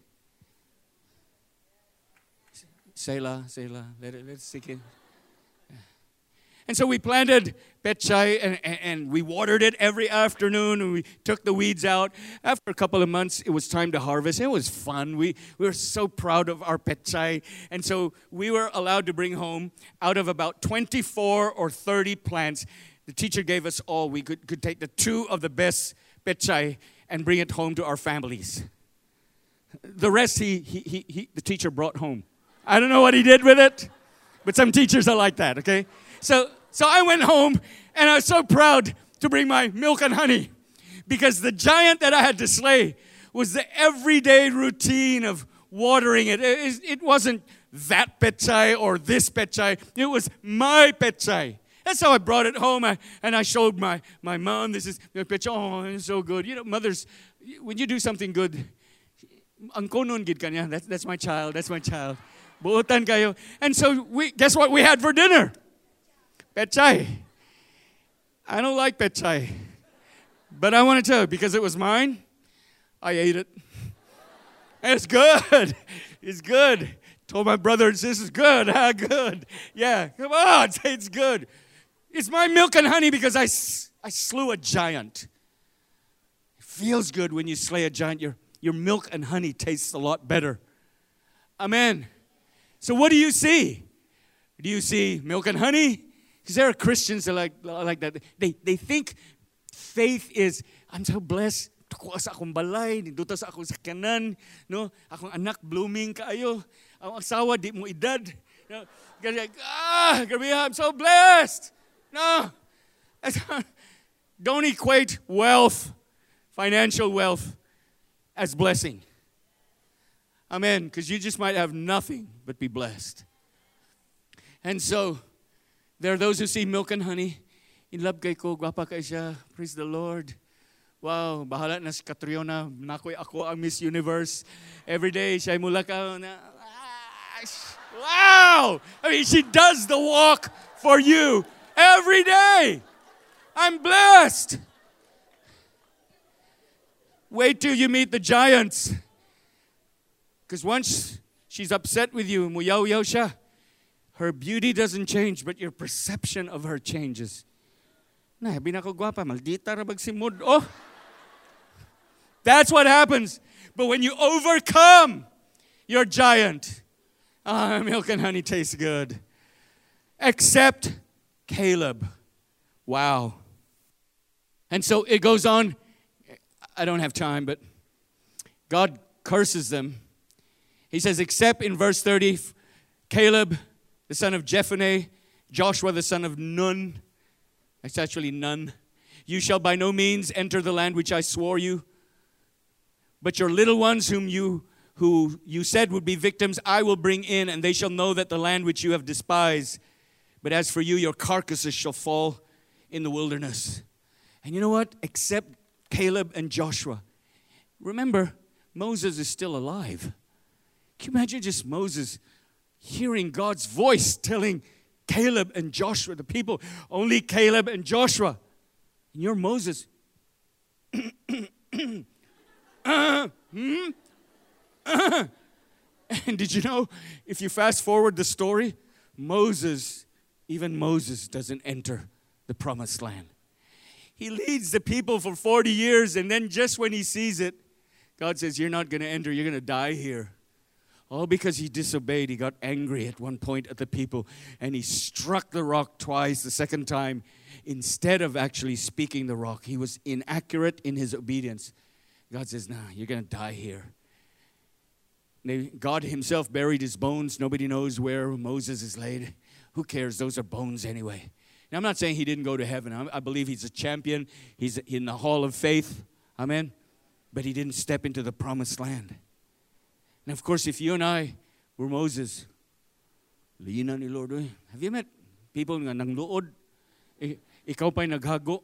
Speaker 2: Selah, Selah, let it, let it sink in. And so we planted pechay and, and, and, we watered it every afternoon and we took the weeds out. After a couple of months, it was time to harvest. It was fun. We, we were so proud of our pechay. And so we were allowed to bring home out of about 24 or 30 plants. The teacher gave us all. We could, could take the two of the best pechay and bring it home to our families. The rest, he, he, he, he the teacher brought home. I don't know what he did with it, but some teachers are like that, okay? So, so I went home and I was so proud to bring my milk and honey because the giant that I had to slay was the everyday routine of watering it. It, it wasn't that pechay or this pechay, it was my pechay. That's how I brought it home. I, and I showed my, my mom, this is the pechay. Oh, it's so good. You know, mothers, when you do something good, ang konon gid. That's, that's my child. That's my child. Kayo. And so we, guess what we had for dinner? Pechay. I don't like pechay. But I want to tell you, because it was mine, I ate it. it's good. It's good. Told my brother and sisters, good, ah, good. Yeah, come on, it's good. It's my milk and honey because I, I slew a giant. It feels good when you slay a giant. Your, your milk and honey tastes a lot better. Amen. So, what do you see? Do you see milk and honey? Because there are Christians that like, like that. They, they think faith is, I'm so blessed. Tukuha sa akong balay, ninduta sa akong sakyanan, no? Akong anak blooming kaayo. Ang asawa di mo edad. No? Kasi, ah, grabe, I'm so blessed. No. Don't equate wealth, financial wealth, as blessing. Amen. Because you just might have nothing but be blessed. And so, there are those who see milk and honey. In love kay ko, gwapa kay siya. Praise the Lord. Wow, bahala na si Catriona. Nakoy ako ang Miss Universe. Every day, siya mula ka na, wow! I mean, she does the walk for you every day. I'm blessed. Wait till you meet the giants. Because once she's upset with you, muyaw-yaw siya, her beauty doesn't change, but your perception of her changes. Na, habi na ko gwapa, maldita ra simud. Oh! That's what happens. But when you overcome your giant, ah, milk and honey taste good. Except Caleb. Wow. And so it goes on. I don't have time, but God curses them. He says, except in verse 30, Caleb, the son of Jephunneh, Joshua, the son of Nun, it's actually Nun, you shall by no means enter the land which I swore you but your little ones, whom you who you said would be victims, I will bring in, and they shall know that the land which you have despised. But as for you, your carcasses shall fall in the wilderness. And you know what? Except Caleb and Joshua. Remember, Moses is still alive. Can you imagine just Moses hearing God's voice telling Caleb and Joshua, the people, only Caleb and Joshua. And you're Moses. uh, hmm? Uh. And did you know, if you fast forward the story, Moses, even Moses doesn't enter the promised land. He leads the people for 40 years, and then just when he sees it, God says, You're not going to enter, you're going to die here. All because he disobeyed. He got angry at one point at the people, and he struck the rock twice. The second time, instead of actually speaking the rock, he was inaccurate in his obedience. God says, Nah, you're going to die here. God Himself buried his bones. Nobody knows where Moses is laid. Who cares? Those are bones anyway. Now, I'm not saying he didn't go to heaven. I believe he's a champion. He's in the hall of faith. Amen. But he didn't step into the promised land. And of course, if you and I were Moses, lina ni Lord, eh? have you met people nga nang luod? Eh, ikaw pa'y naghago.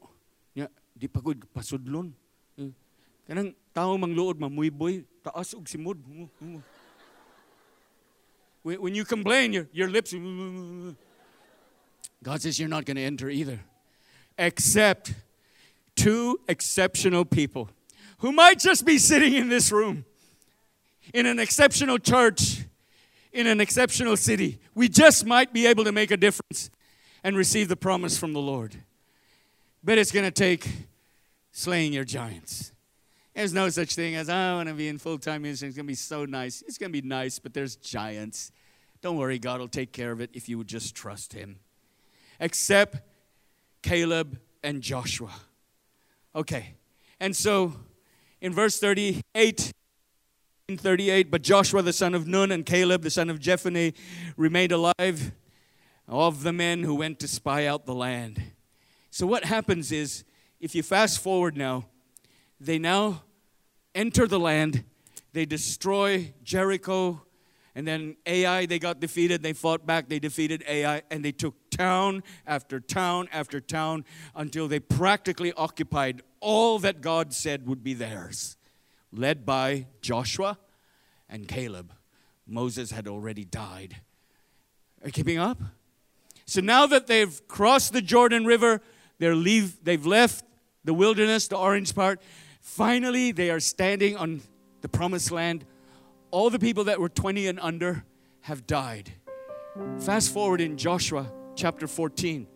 Speaker 2: Di pagod pasudlon. Eh? Kanang tao mangluod mamuyboy, taas og simod. When you complain, your, your lips. God says you're not going to enter either. Except two exceptional people who might just be sitting in this room, in an exceptional church, in an exceptional city. We just might be able to make a difference and receive the promise from the Lord. But it's going to take slaying your giants. There's no such thing as, I want to be in full time ministry. It's going to be so nice. It's going to be nice, but there's giants. Don't worry, God will take care of it if you would just trust Him. Except Caleb and Joshua. Okay, and so in verse 38, 38, but Joshua the son of Nun and Caleb the son of Jephunneh remained alive of the men who went to spy out the land. So what happens is, if you fast forward now, they now enter the land, they destroy Jericho, and then Ai, they got defeated. They fought back. They defeated Ai, and they took town after town after town until they practically occupied all that God said would be theirs, led by Joshua and Caleb. Moses had already died. Are you keeping up? So now that they've crossed the Jordan River, they're leave, they've left the wilderness, the orange part, Finally, they are standing on the promised land. All the people that were 20 and under have died. Fast forward in Joshua chapter 14.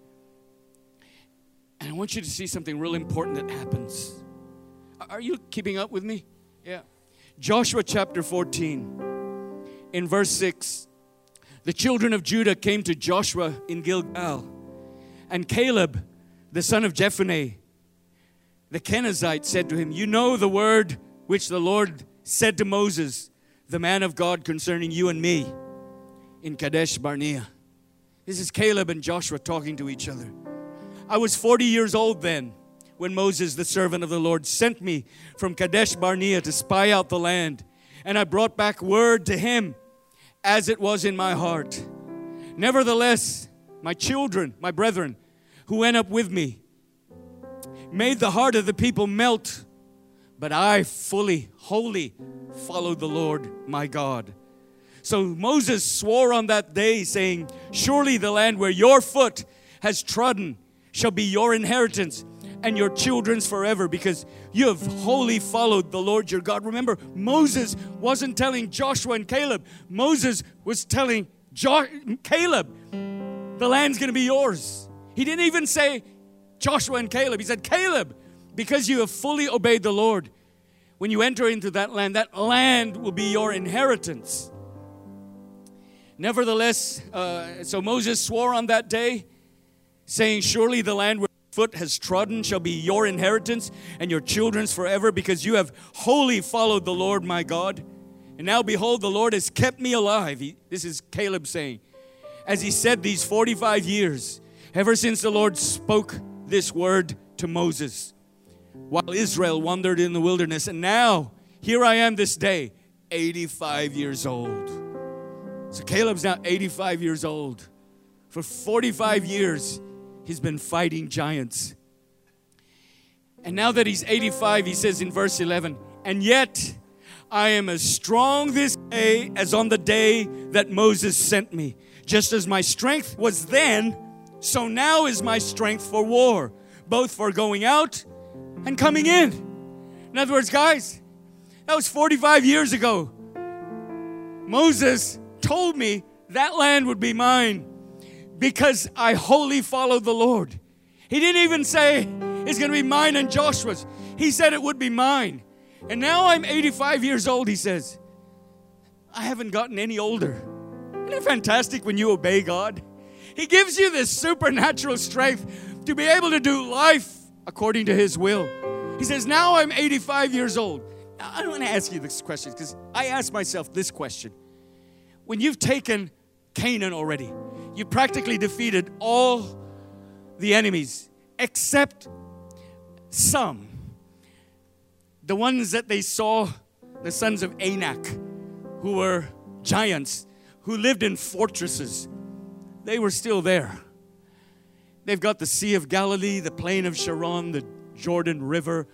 Speaker 2: And I want you to see something real important that happens. Are you keeping up with me? Yeah. Joshua chapter 14, in verse 6. the children of Judah came to Joshua in Gilgal, and Caleb, the son of Jephunneh, the Kenizzite, said to him, You know the word which the Lord said to Moses, the man of God, concerning you and me in Kadesh Barnea. This is Caleb and Joshua talking to each other. I was 40 years old then when Moses, the servant of the Lord, sent me from Kadesh Barnea to spy out the land, and I brought back word to him as it was in my heart. Nevertheless, my children, my brethren, who went up with me, made the heart of the people melt, but I fully, wholly followed the Lord my God. So Moses swore on that day, saying, Surely the land where your foot has trodden shall be your inheritance and your children's forever because you have wholly followed the Lord your God. Remember, Moses wasn't telling Joshua and Caleb, Moses was telling jo- Caleb, the land's going to be yours. He didn't even say Joshua and Caleb, he said, Caleb, because you have fully obeyed the Lord. When you enter into that land, that land will be your inheritance. Nevertheless, uh, so Moses swore on that day, saying, Surely the land where foot has trodden shall be your inheritance and your children's forever, because you have wholly followed the Lord my God. And now behold, the Lord has kept me alive. He, this is Caleb saying, as he said these 45 years, ever since the Lord spoke this word to Moses, while Israel wandered in the wilderness. And now, here I am this day, 85 years old. So Caleb's now 85 years old. For 45 years, He's been fighting giants. And now that he's 85, he says in verse 11, and yet I am as strong this day as on the day that Moses sent me. Just as my strength was then, so now is my strength for war, both for going out and coming in. In other words, guys, that was 45 years ago. Moses told me that land would be mine because I wholly followed the Lord. He didn't even say it's going to be mine and Joshua's. He said it would be mine. And now I'm 85 years old, he says. I haven't gotten any older. Isn't it fantastic when you obey God? He gives you this supernatural strength to be able to do life according to His will. He says, Now I'm 85 years old. Now, I want to ask you this question because I ask myself this question. When you've taken Canaan already, you practically defeated all the enemies except some. The ones that they saw, the sons of Anak, who were giants, who lived in fortresses, they were still there. They've got the Sea of Galilee, the plain of Sharon, the Jordan River.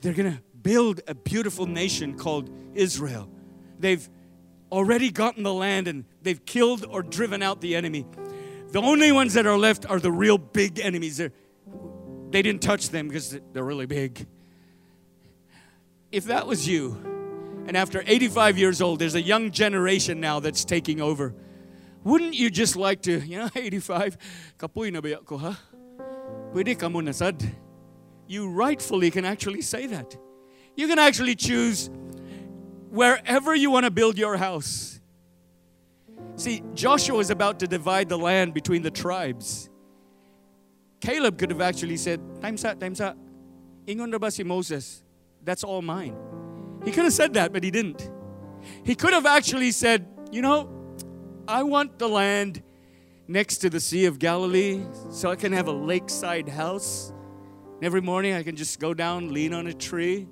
Speaker 2: They're going to build a beautiful nation called Israel. They've already gotten the land and they've killed or driven out the enemy. The only ones that are left are the real big enemies. They're, they didn't touch them because they're really big. If that was you, and after 85 years old, there's a young generation now that's taking over, wouldn't you just like to, you know, 85, kapoy na ba ko ha? Pwede ka muna sad. You rightfully can actually say that. You can actually choose wherever you want to build your house. See, Joshua is about to divide the land between the tribes. Caleb could have actually said, Time's up, time's up. Ingon ba si Moses? That's all mine. He could have said that, but he didn't. He could have actually said, You know, I want the land next to the Sea of Galilee so I can have a lakeside house. And every morning I can just go down, lean on a tree,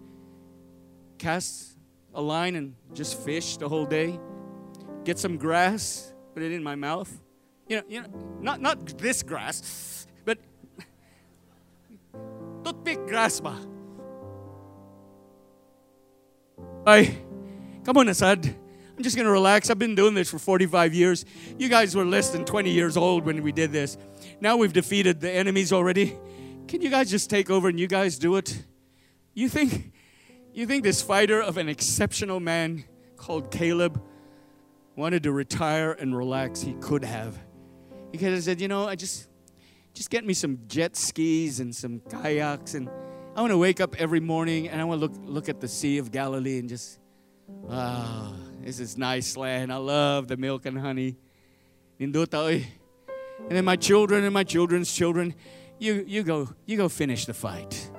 Speaker 2: cast a line and just fish the whole day, get some grass, put it in my mouth. You know, you know, not not this grass, but toothpick grass ba? Bye. Come on, Asad. I'm just going to relax. I've been doing this for 45 years. You guys were less than 20 years old when we did this. Now we've defeated the enemies already. Can you guys just take over and you guys do it? You think you think this fighter of an exceptional man called Caleb wanted to retire and relax? He could have. He could have said, you know, I just just get me some jet skis and some kayaks and I want to wake up every morning and I want to look look at the Sea of Galilee and just ah, this is nice land. I love the milk and honey. And then my children and my children's children, you, you, go, you go finish the fight.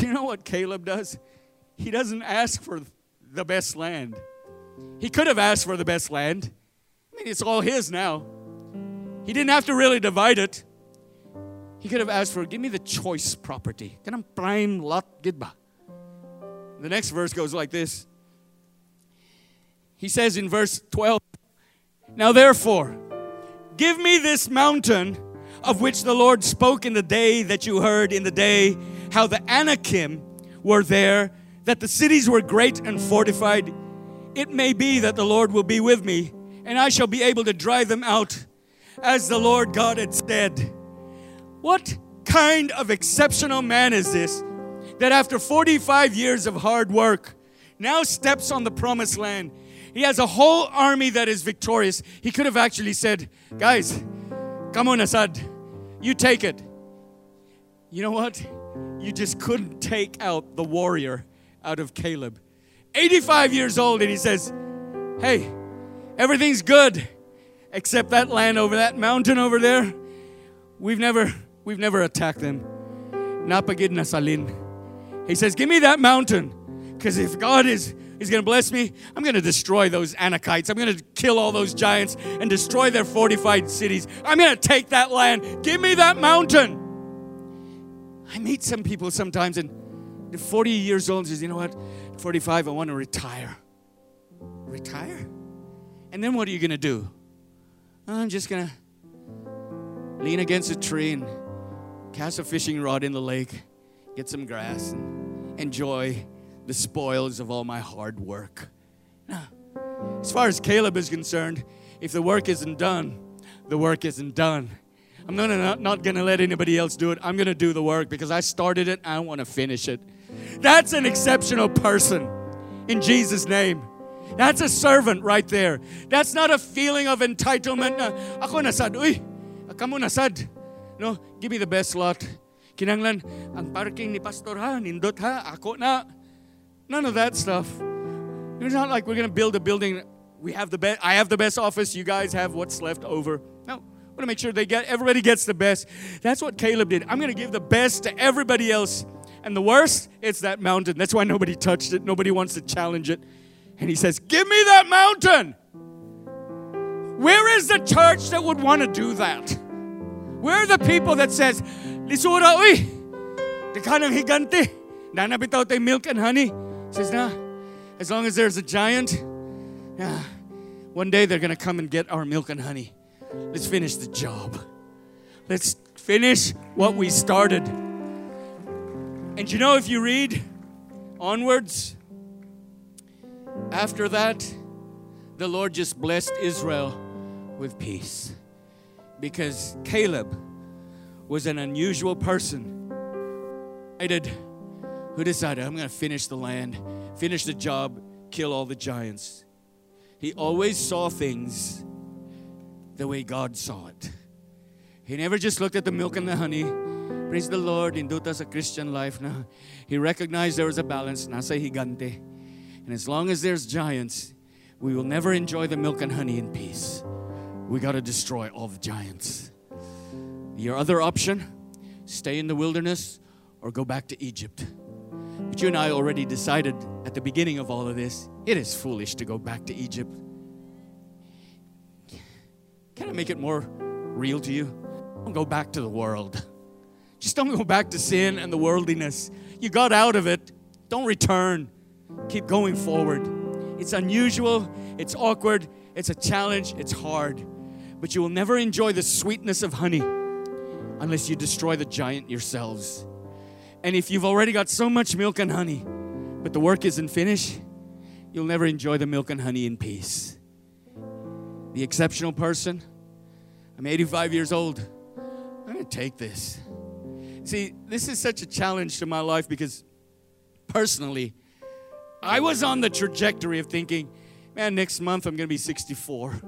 Speaker 2: You know what Caleb does? He doesn't ask for the best land. He could have asked for the best land. I mean, it's all his now. He didn't have to really divide it. He could have asked for, give me the choice property. Can I prime lot gidba? The next verse goes like this. He says in verse 12, Now therefore, give me this mountain of which the Lord spoke in the day that you heard, in the day how the Anakim were there, that the cities were great and fortified. It may be that the Lord will be with me, and I shall be able to drive them out as the Lord God had said. What kind of exceptional man is this that after 45 years of hard work now steps on the promised land? He has a whole army that is victorious. He could have actually said, Guys, come on, Assad, you take it. You know what? You just couldn't take out the warrior out of Caleb. 85 years old, and he says, Hey, everything's good except that land over that mountain over there. We've never we've never attacked them. Napagid nasalin. He says, Give me that mountain. Because if God is is going to bless me, I'm going to destroy those Anakites. I'm going to kill all those giants and destroy their fortified cities. I'm going to take that land. Give me that mountain. I meet some people sometimes and they're 40 years old says, you know what? 45, I want to retire. Retire? And then what are you going to do? Oh, I'm just going to lean against a tree and cast a fishing rod in the lake, get some grass, and enjoy the spoils of all my hard work. Now, as far as Caleb is concerned, if the work isn't done, the work isn't done. I'm not, not, not going to let anybody else do it. I'm going to do the work because I started it. I want to finish it. That's an exceptional person in Jesus' name. That's a servant right there. That's not a feeling of entitlement. ako nasad. Uy, kamo nasad. No, give me the best lot. Kinanglan, ang parking ni pastor ha, nindot ha, ako na. None of that stuff. It's not like we're going to build a building. We have the best. I have the best office. You guys have what's left over. No, I want to make sure they get everybody gets the best. That's what Caleb did. I'm going to give the best to everybody else. And the worst, it's that mountain. That's why nobody touched it. Nobody wants to challenge it. And he says, "Give me that mountain." Where is the church that would want to do that? Where are the people that says, "Lisura uy, kanang higante, nanabitaw tay milk and honey." says, nah, as long as there's a giant, yeah, one day they're going to come and get our milk and honey. Let's finish the job. Let's finish what we started. And you know, if you read onwards, after that, the Lord just blessed Israel with peace. Because Caleb was an unusual person. Who decided, I'm going to finish the land, finish the job, kill all the giants. He always saw things the way God saw it. He never just looked at the milk and the honey. Praise the Lord, in induta a Christian life na. He recognized there was a balance, nasa higante. And as long as there's giants, we will never enjoy the milk and honey in peace. We got to destroy all the giants. Your other option, stay in the wilderness or go back to Egypt. But you and I already decided at the beginning of all of this it is foolish to go back to Egypt. Can I make it more real to you? Don't go back to the world. Just don't go back to sin and the worldliness. You got out of it. Don't return. Keep going forward. It's unusual, it's awkward, it's a challenge, it's hard. But you will never enjoy the sweetness of honey unless you destroy the giant yourselves. And if you've already got so much milk and honey, but the work isn't finished, you'll never enjoy the milk and honey in peace. The exceptional person, I'm 85 years old. I'm going to take this. See, this is such a challenge to my life because personally, I was on the trajectory of thinking, man, next month I'm going to be 64.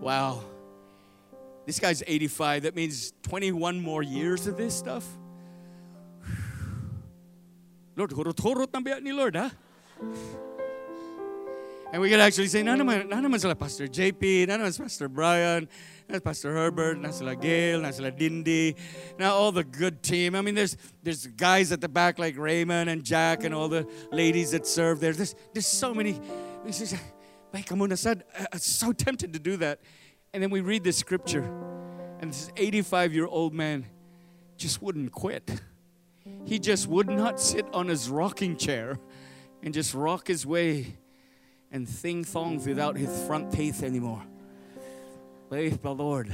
Speaker 2: Wow. This guy's 85. That means 21 more years of this stuff. Lord, Lord? And we could actually say, na naman, na naman sila Pastor JP, na naman Pastor Brian, na Pastor Herbert, na sila Gail, na sila Dindy, now all the good team. I mean, there's there's guys at the back like Raymond and Jack and all the ladies that serve there. There's, there's so many. This is I'm uh, uh, so tempted to do that. And then we read the scripture, and this 85 year old man just wouldn't quit. He just would not sit on his rocking chair and just rock his way and sing songs without his front teeth anymore. Praise the Lord.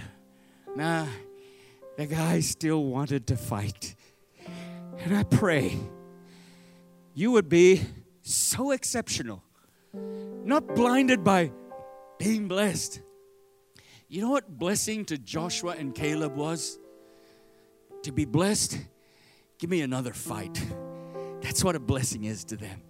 Speaker 2: Nah, the guy still wanted to fight. And I pray you would be so exceptional, not blinded by being blessed. You know what blessing to Joshua and Caleb was? To be blessed, give me another fight. That's what a blessing is to them.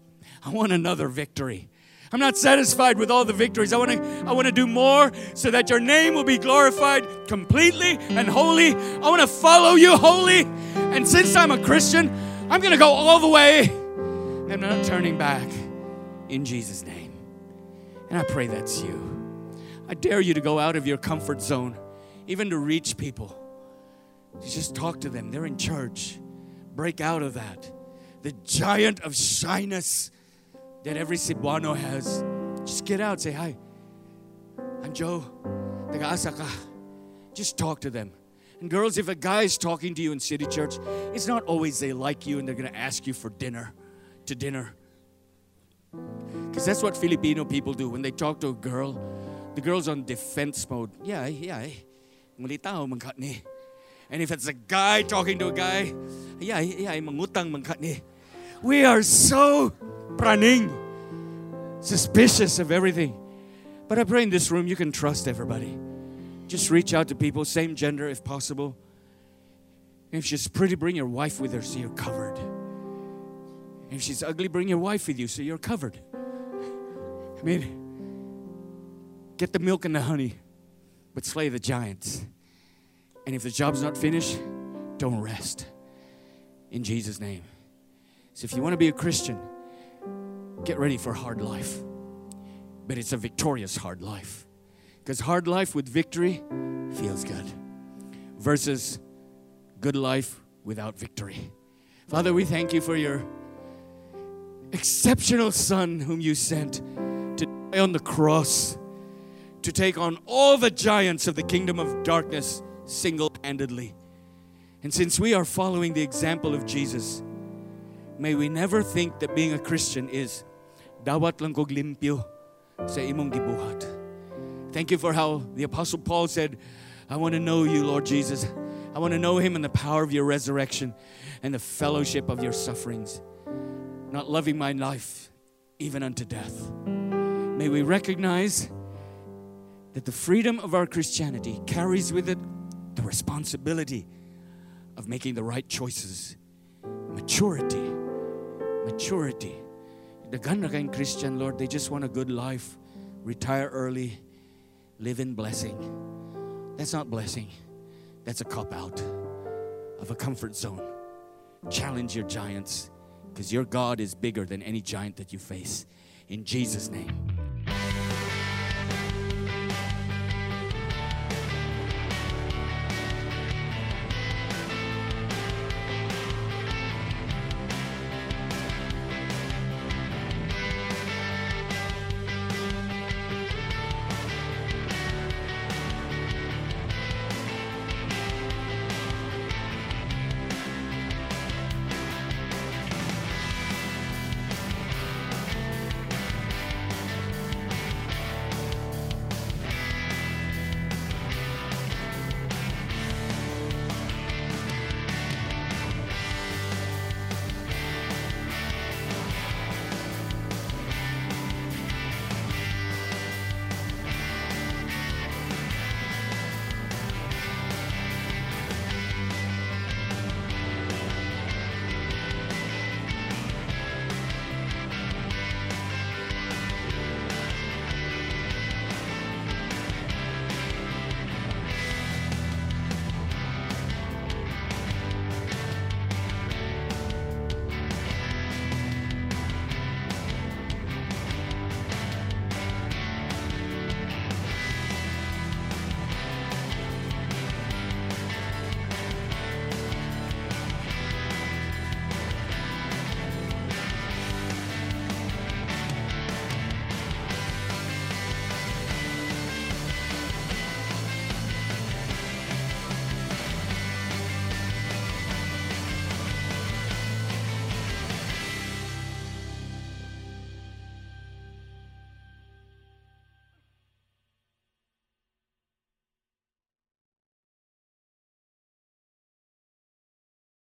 Speaker 2: I want another victory. I'm not satisfied with all the victories. I want to I want to do more so that your name will be glorified completely and holy. I want to follow you holy. And since I'm a Christian, I'm going to go all the way. I'm not turning back in Jesus name. And I pray that's you. I dare you to go out of your comfort zone, even to reach people. To just talk to them. They're in church. Break out of that. The giant of shyness that every Cebuano has. Just get out, say hi. I'm Jo. Taga Just talk to them. And girls, if a guy is talking to you in City Church, it's not always they like you and they're going to ask you for dinner, to dinner. Because that's what Filipino people do. When they talk to a girl, the girl's on defense mode. Yeah, yeah. Eh. Mulitaw man ni. And if it's a guy talking to a guy, yeah, yeah, eh, mangutang man ni. We are so praning, suspicious of everything. But I pray in this room you can trust everybody. Just reach out to people, same gender if possible. If she's pretty, bring your wife with her so you're covered. If she's ugly, bring your wife with you so you're covered. I mean, get the milk and the honey, but slay the giants. And if the job's not finished, don't rest. In Jesus' name. So if you want to be a Christian, get ready for hard life. But it's a victorious hard life. Because hard life with victory feels good. Versus good life without victory. Father, we thank you for your exceptional Son whom you sent to die on the cross, to take on all the giants of the kingdom of darkness single handedly. And since we are following the example of Jesus, may we never think that being a Christian is dawat lang kog limpyo sa imong gibuhat. Thank you for how the Apostle Paul said, I want to know you, Lord Jesus. I want to know him in the power of your resurrection and the fellowship of your sufferings, not loving my life even unto death. May we recognize that the freedom of our Christianity carries with it the responsibility of making the right choices, maturity maturity. The kayong Christian, Lord, they just want a good life, retire early, live in blessing. That's not blessing. That's a cop out of a comfort zone. Challenge your giants because your God is bigger than any giant that you face. In Jesus' name.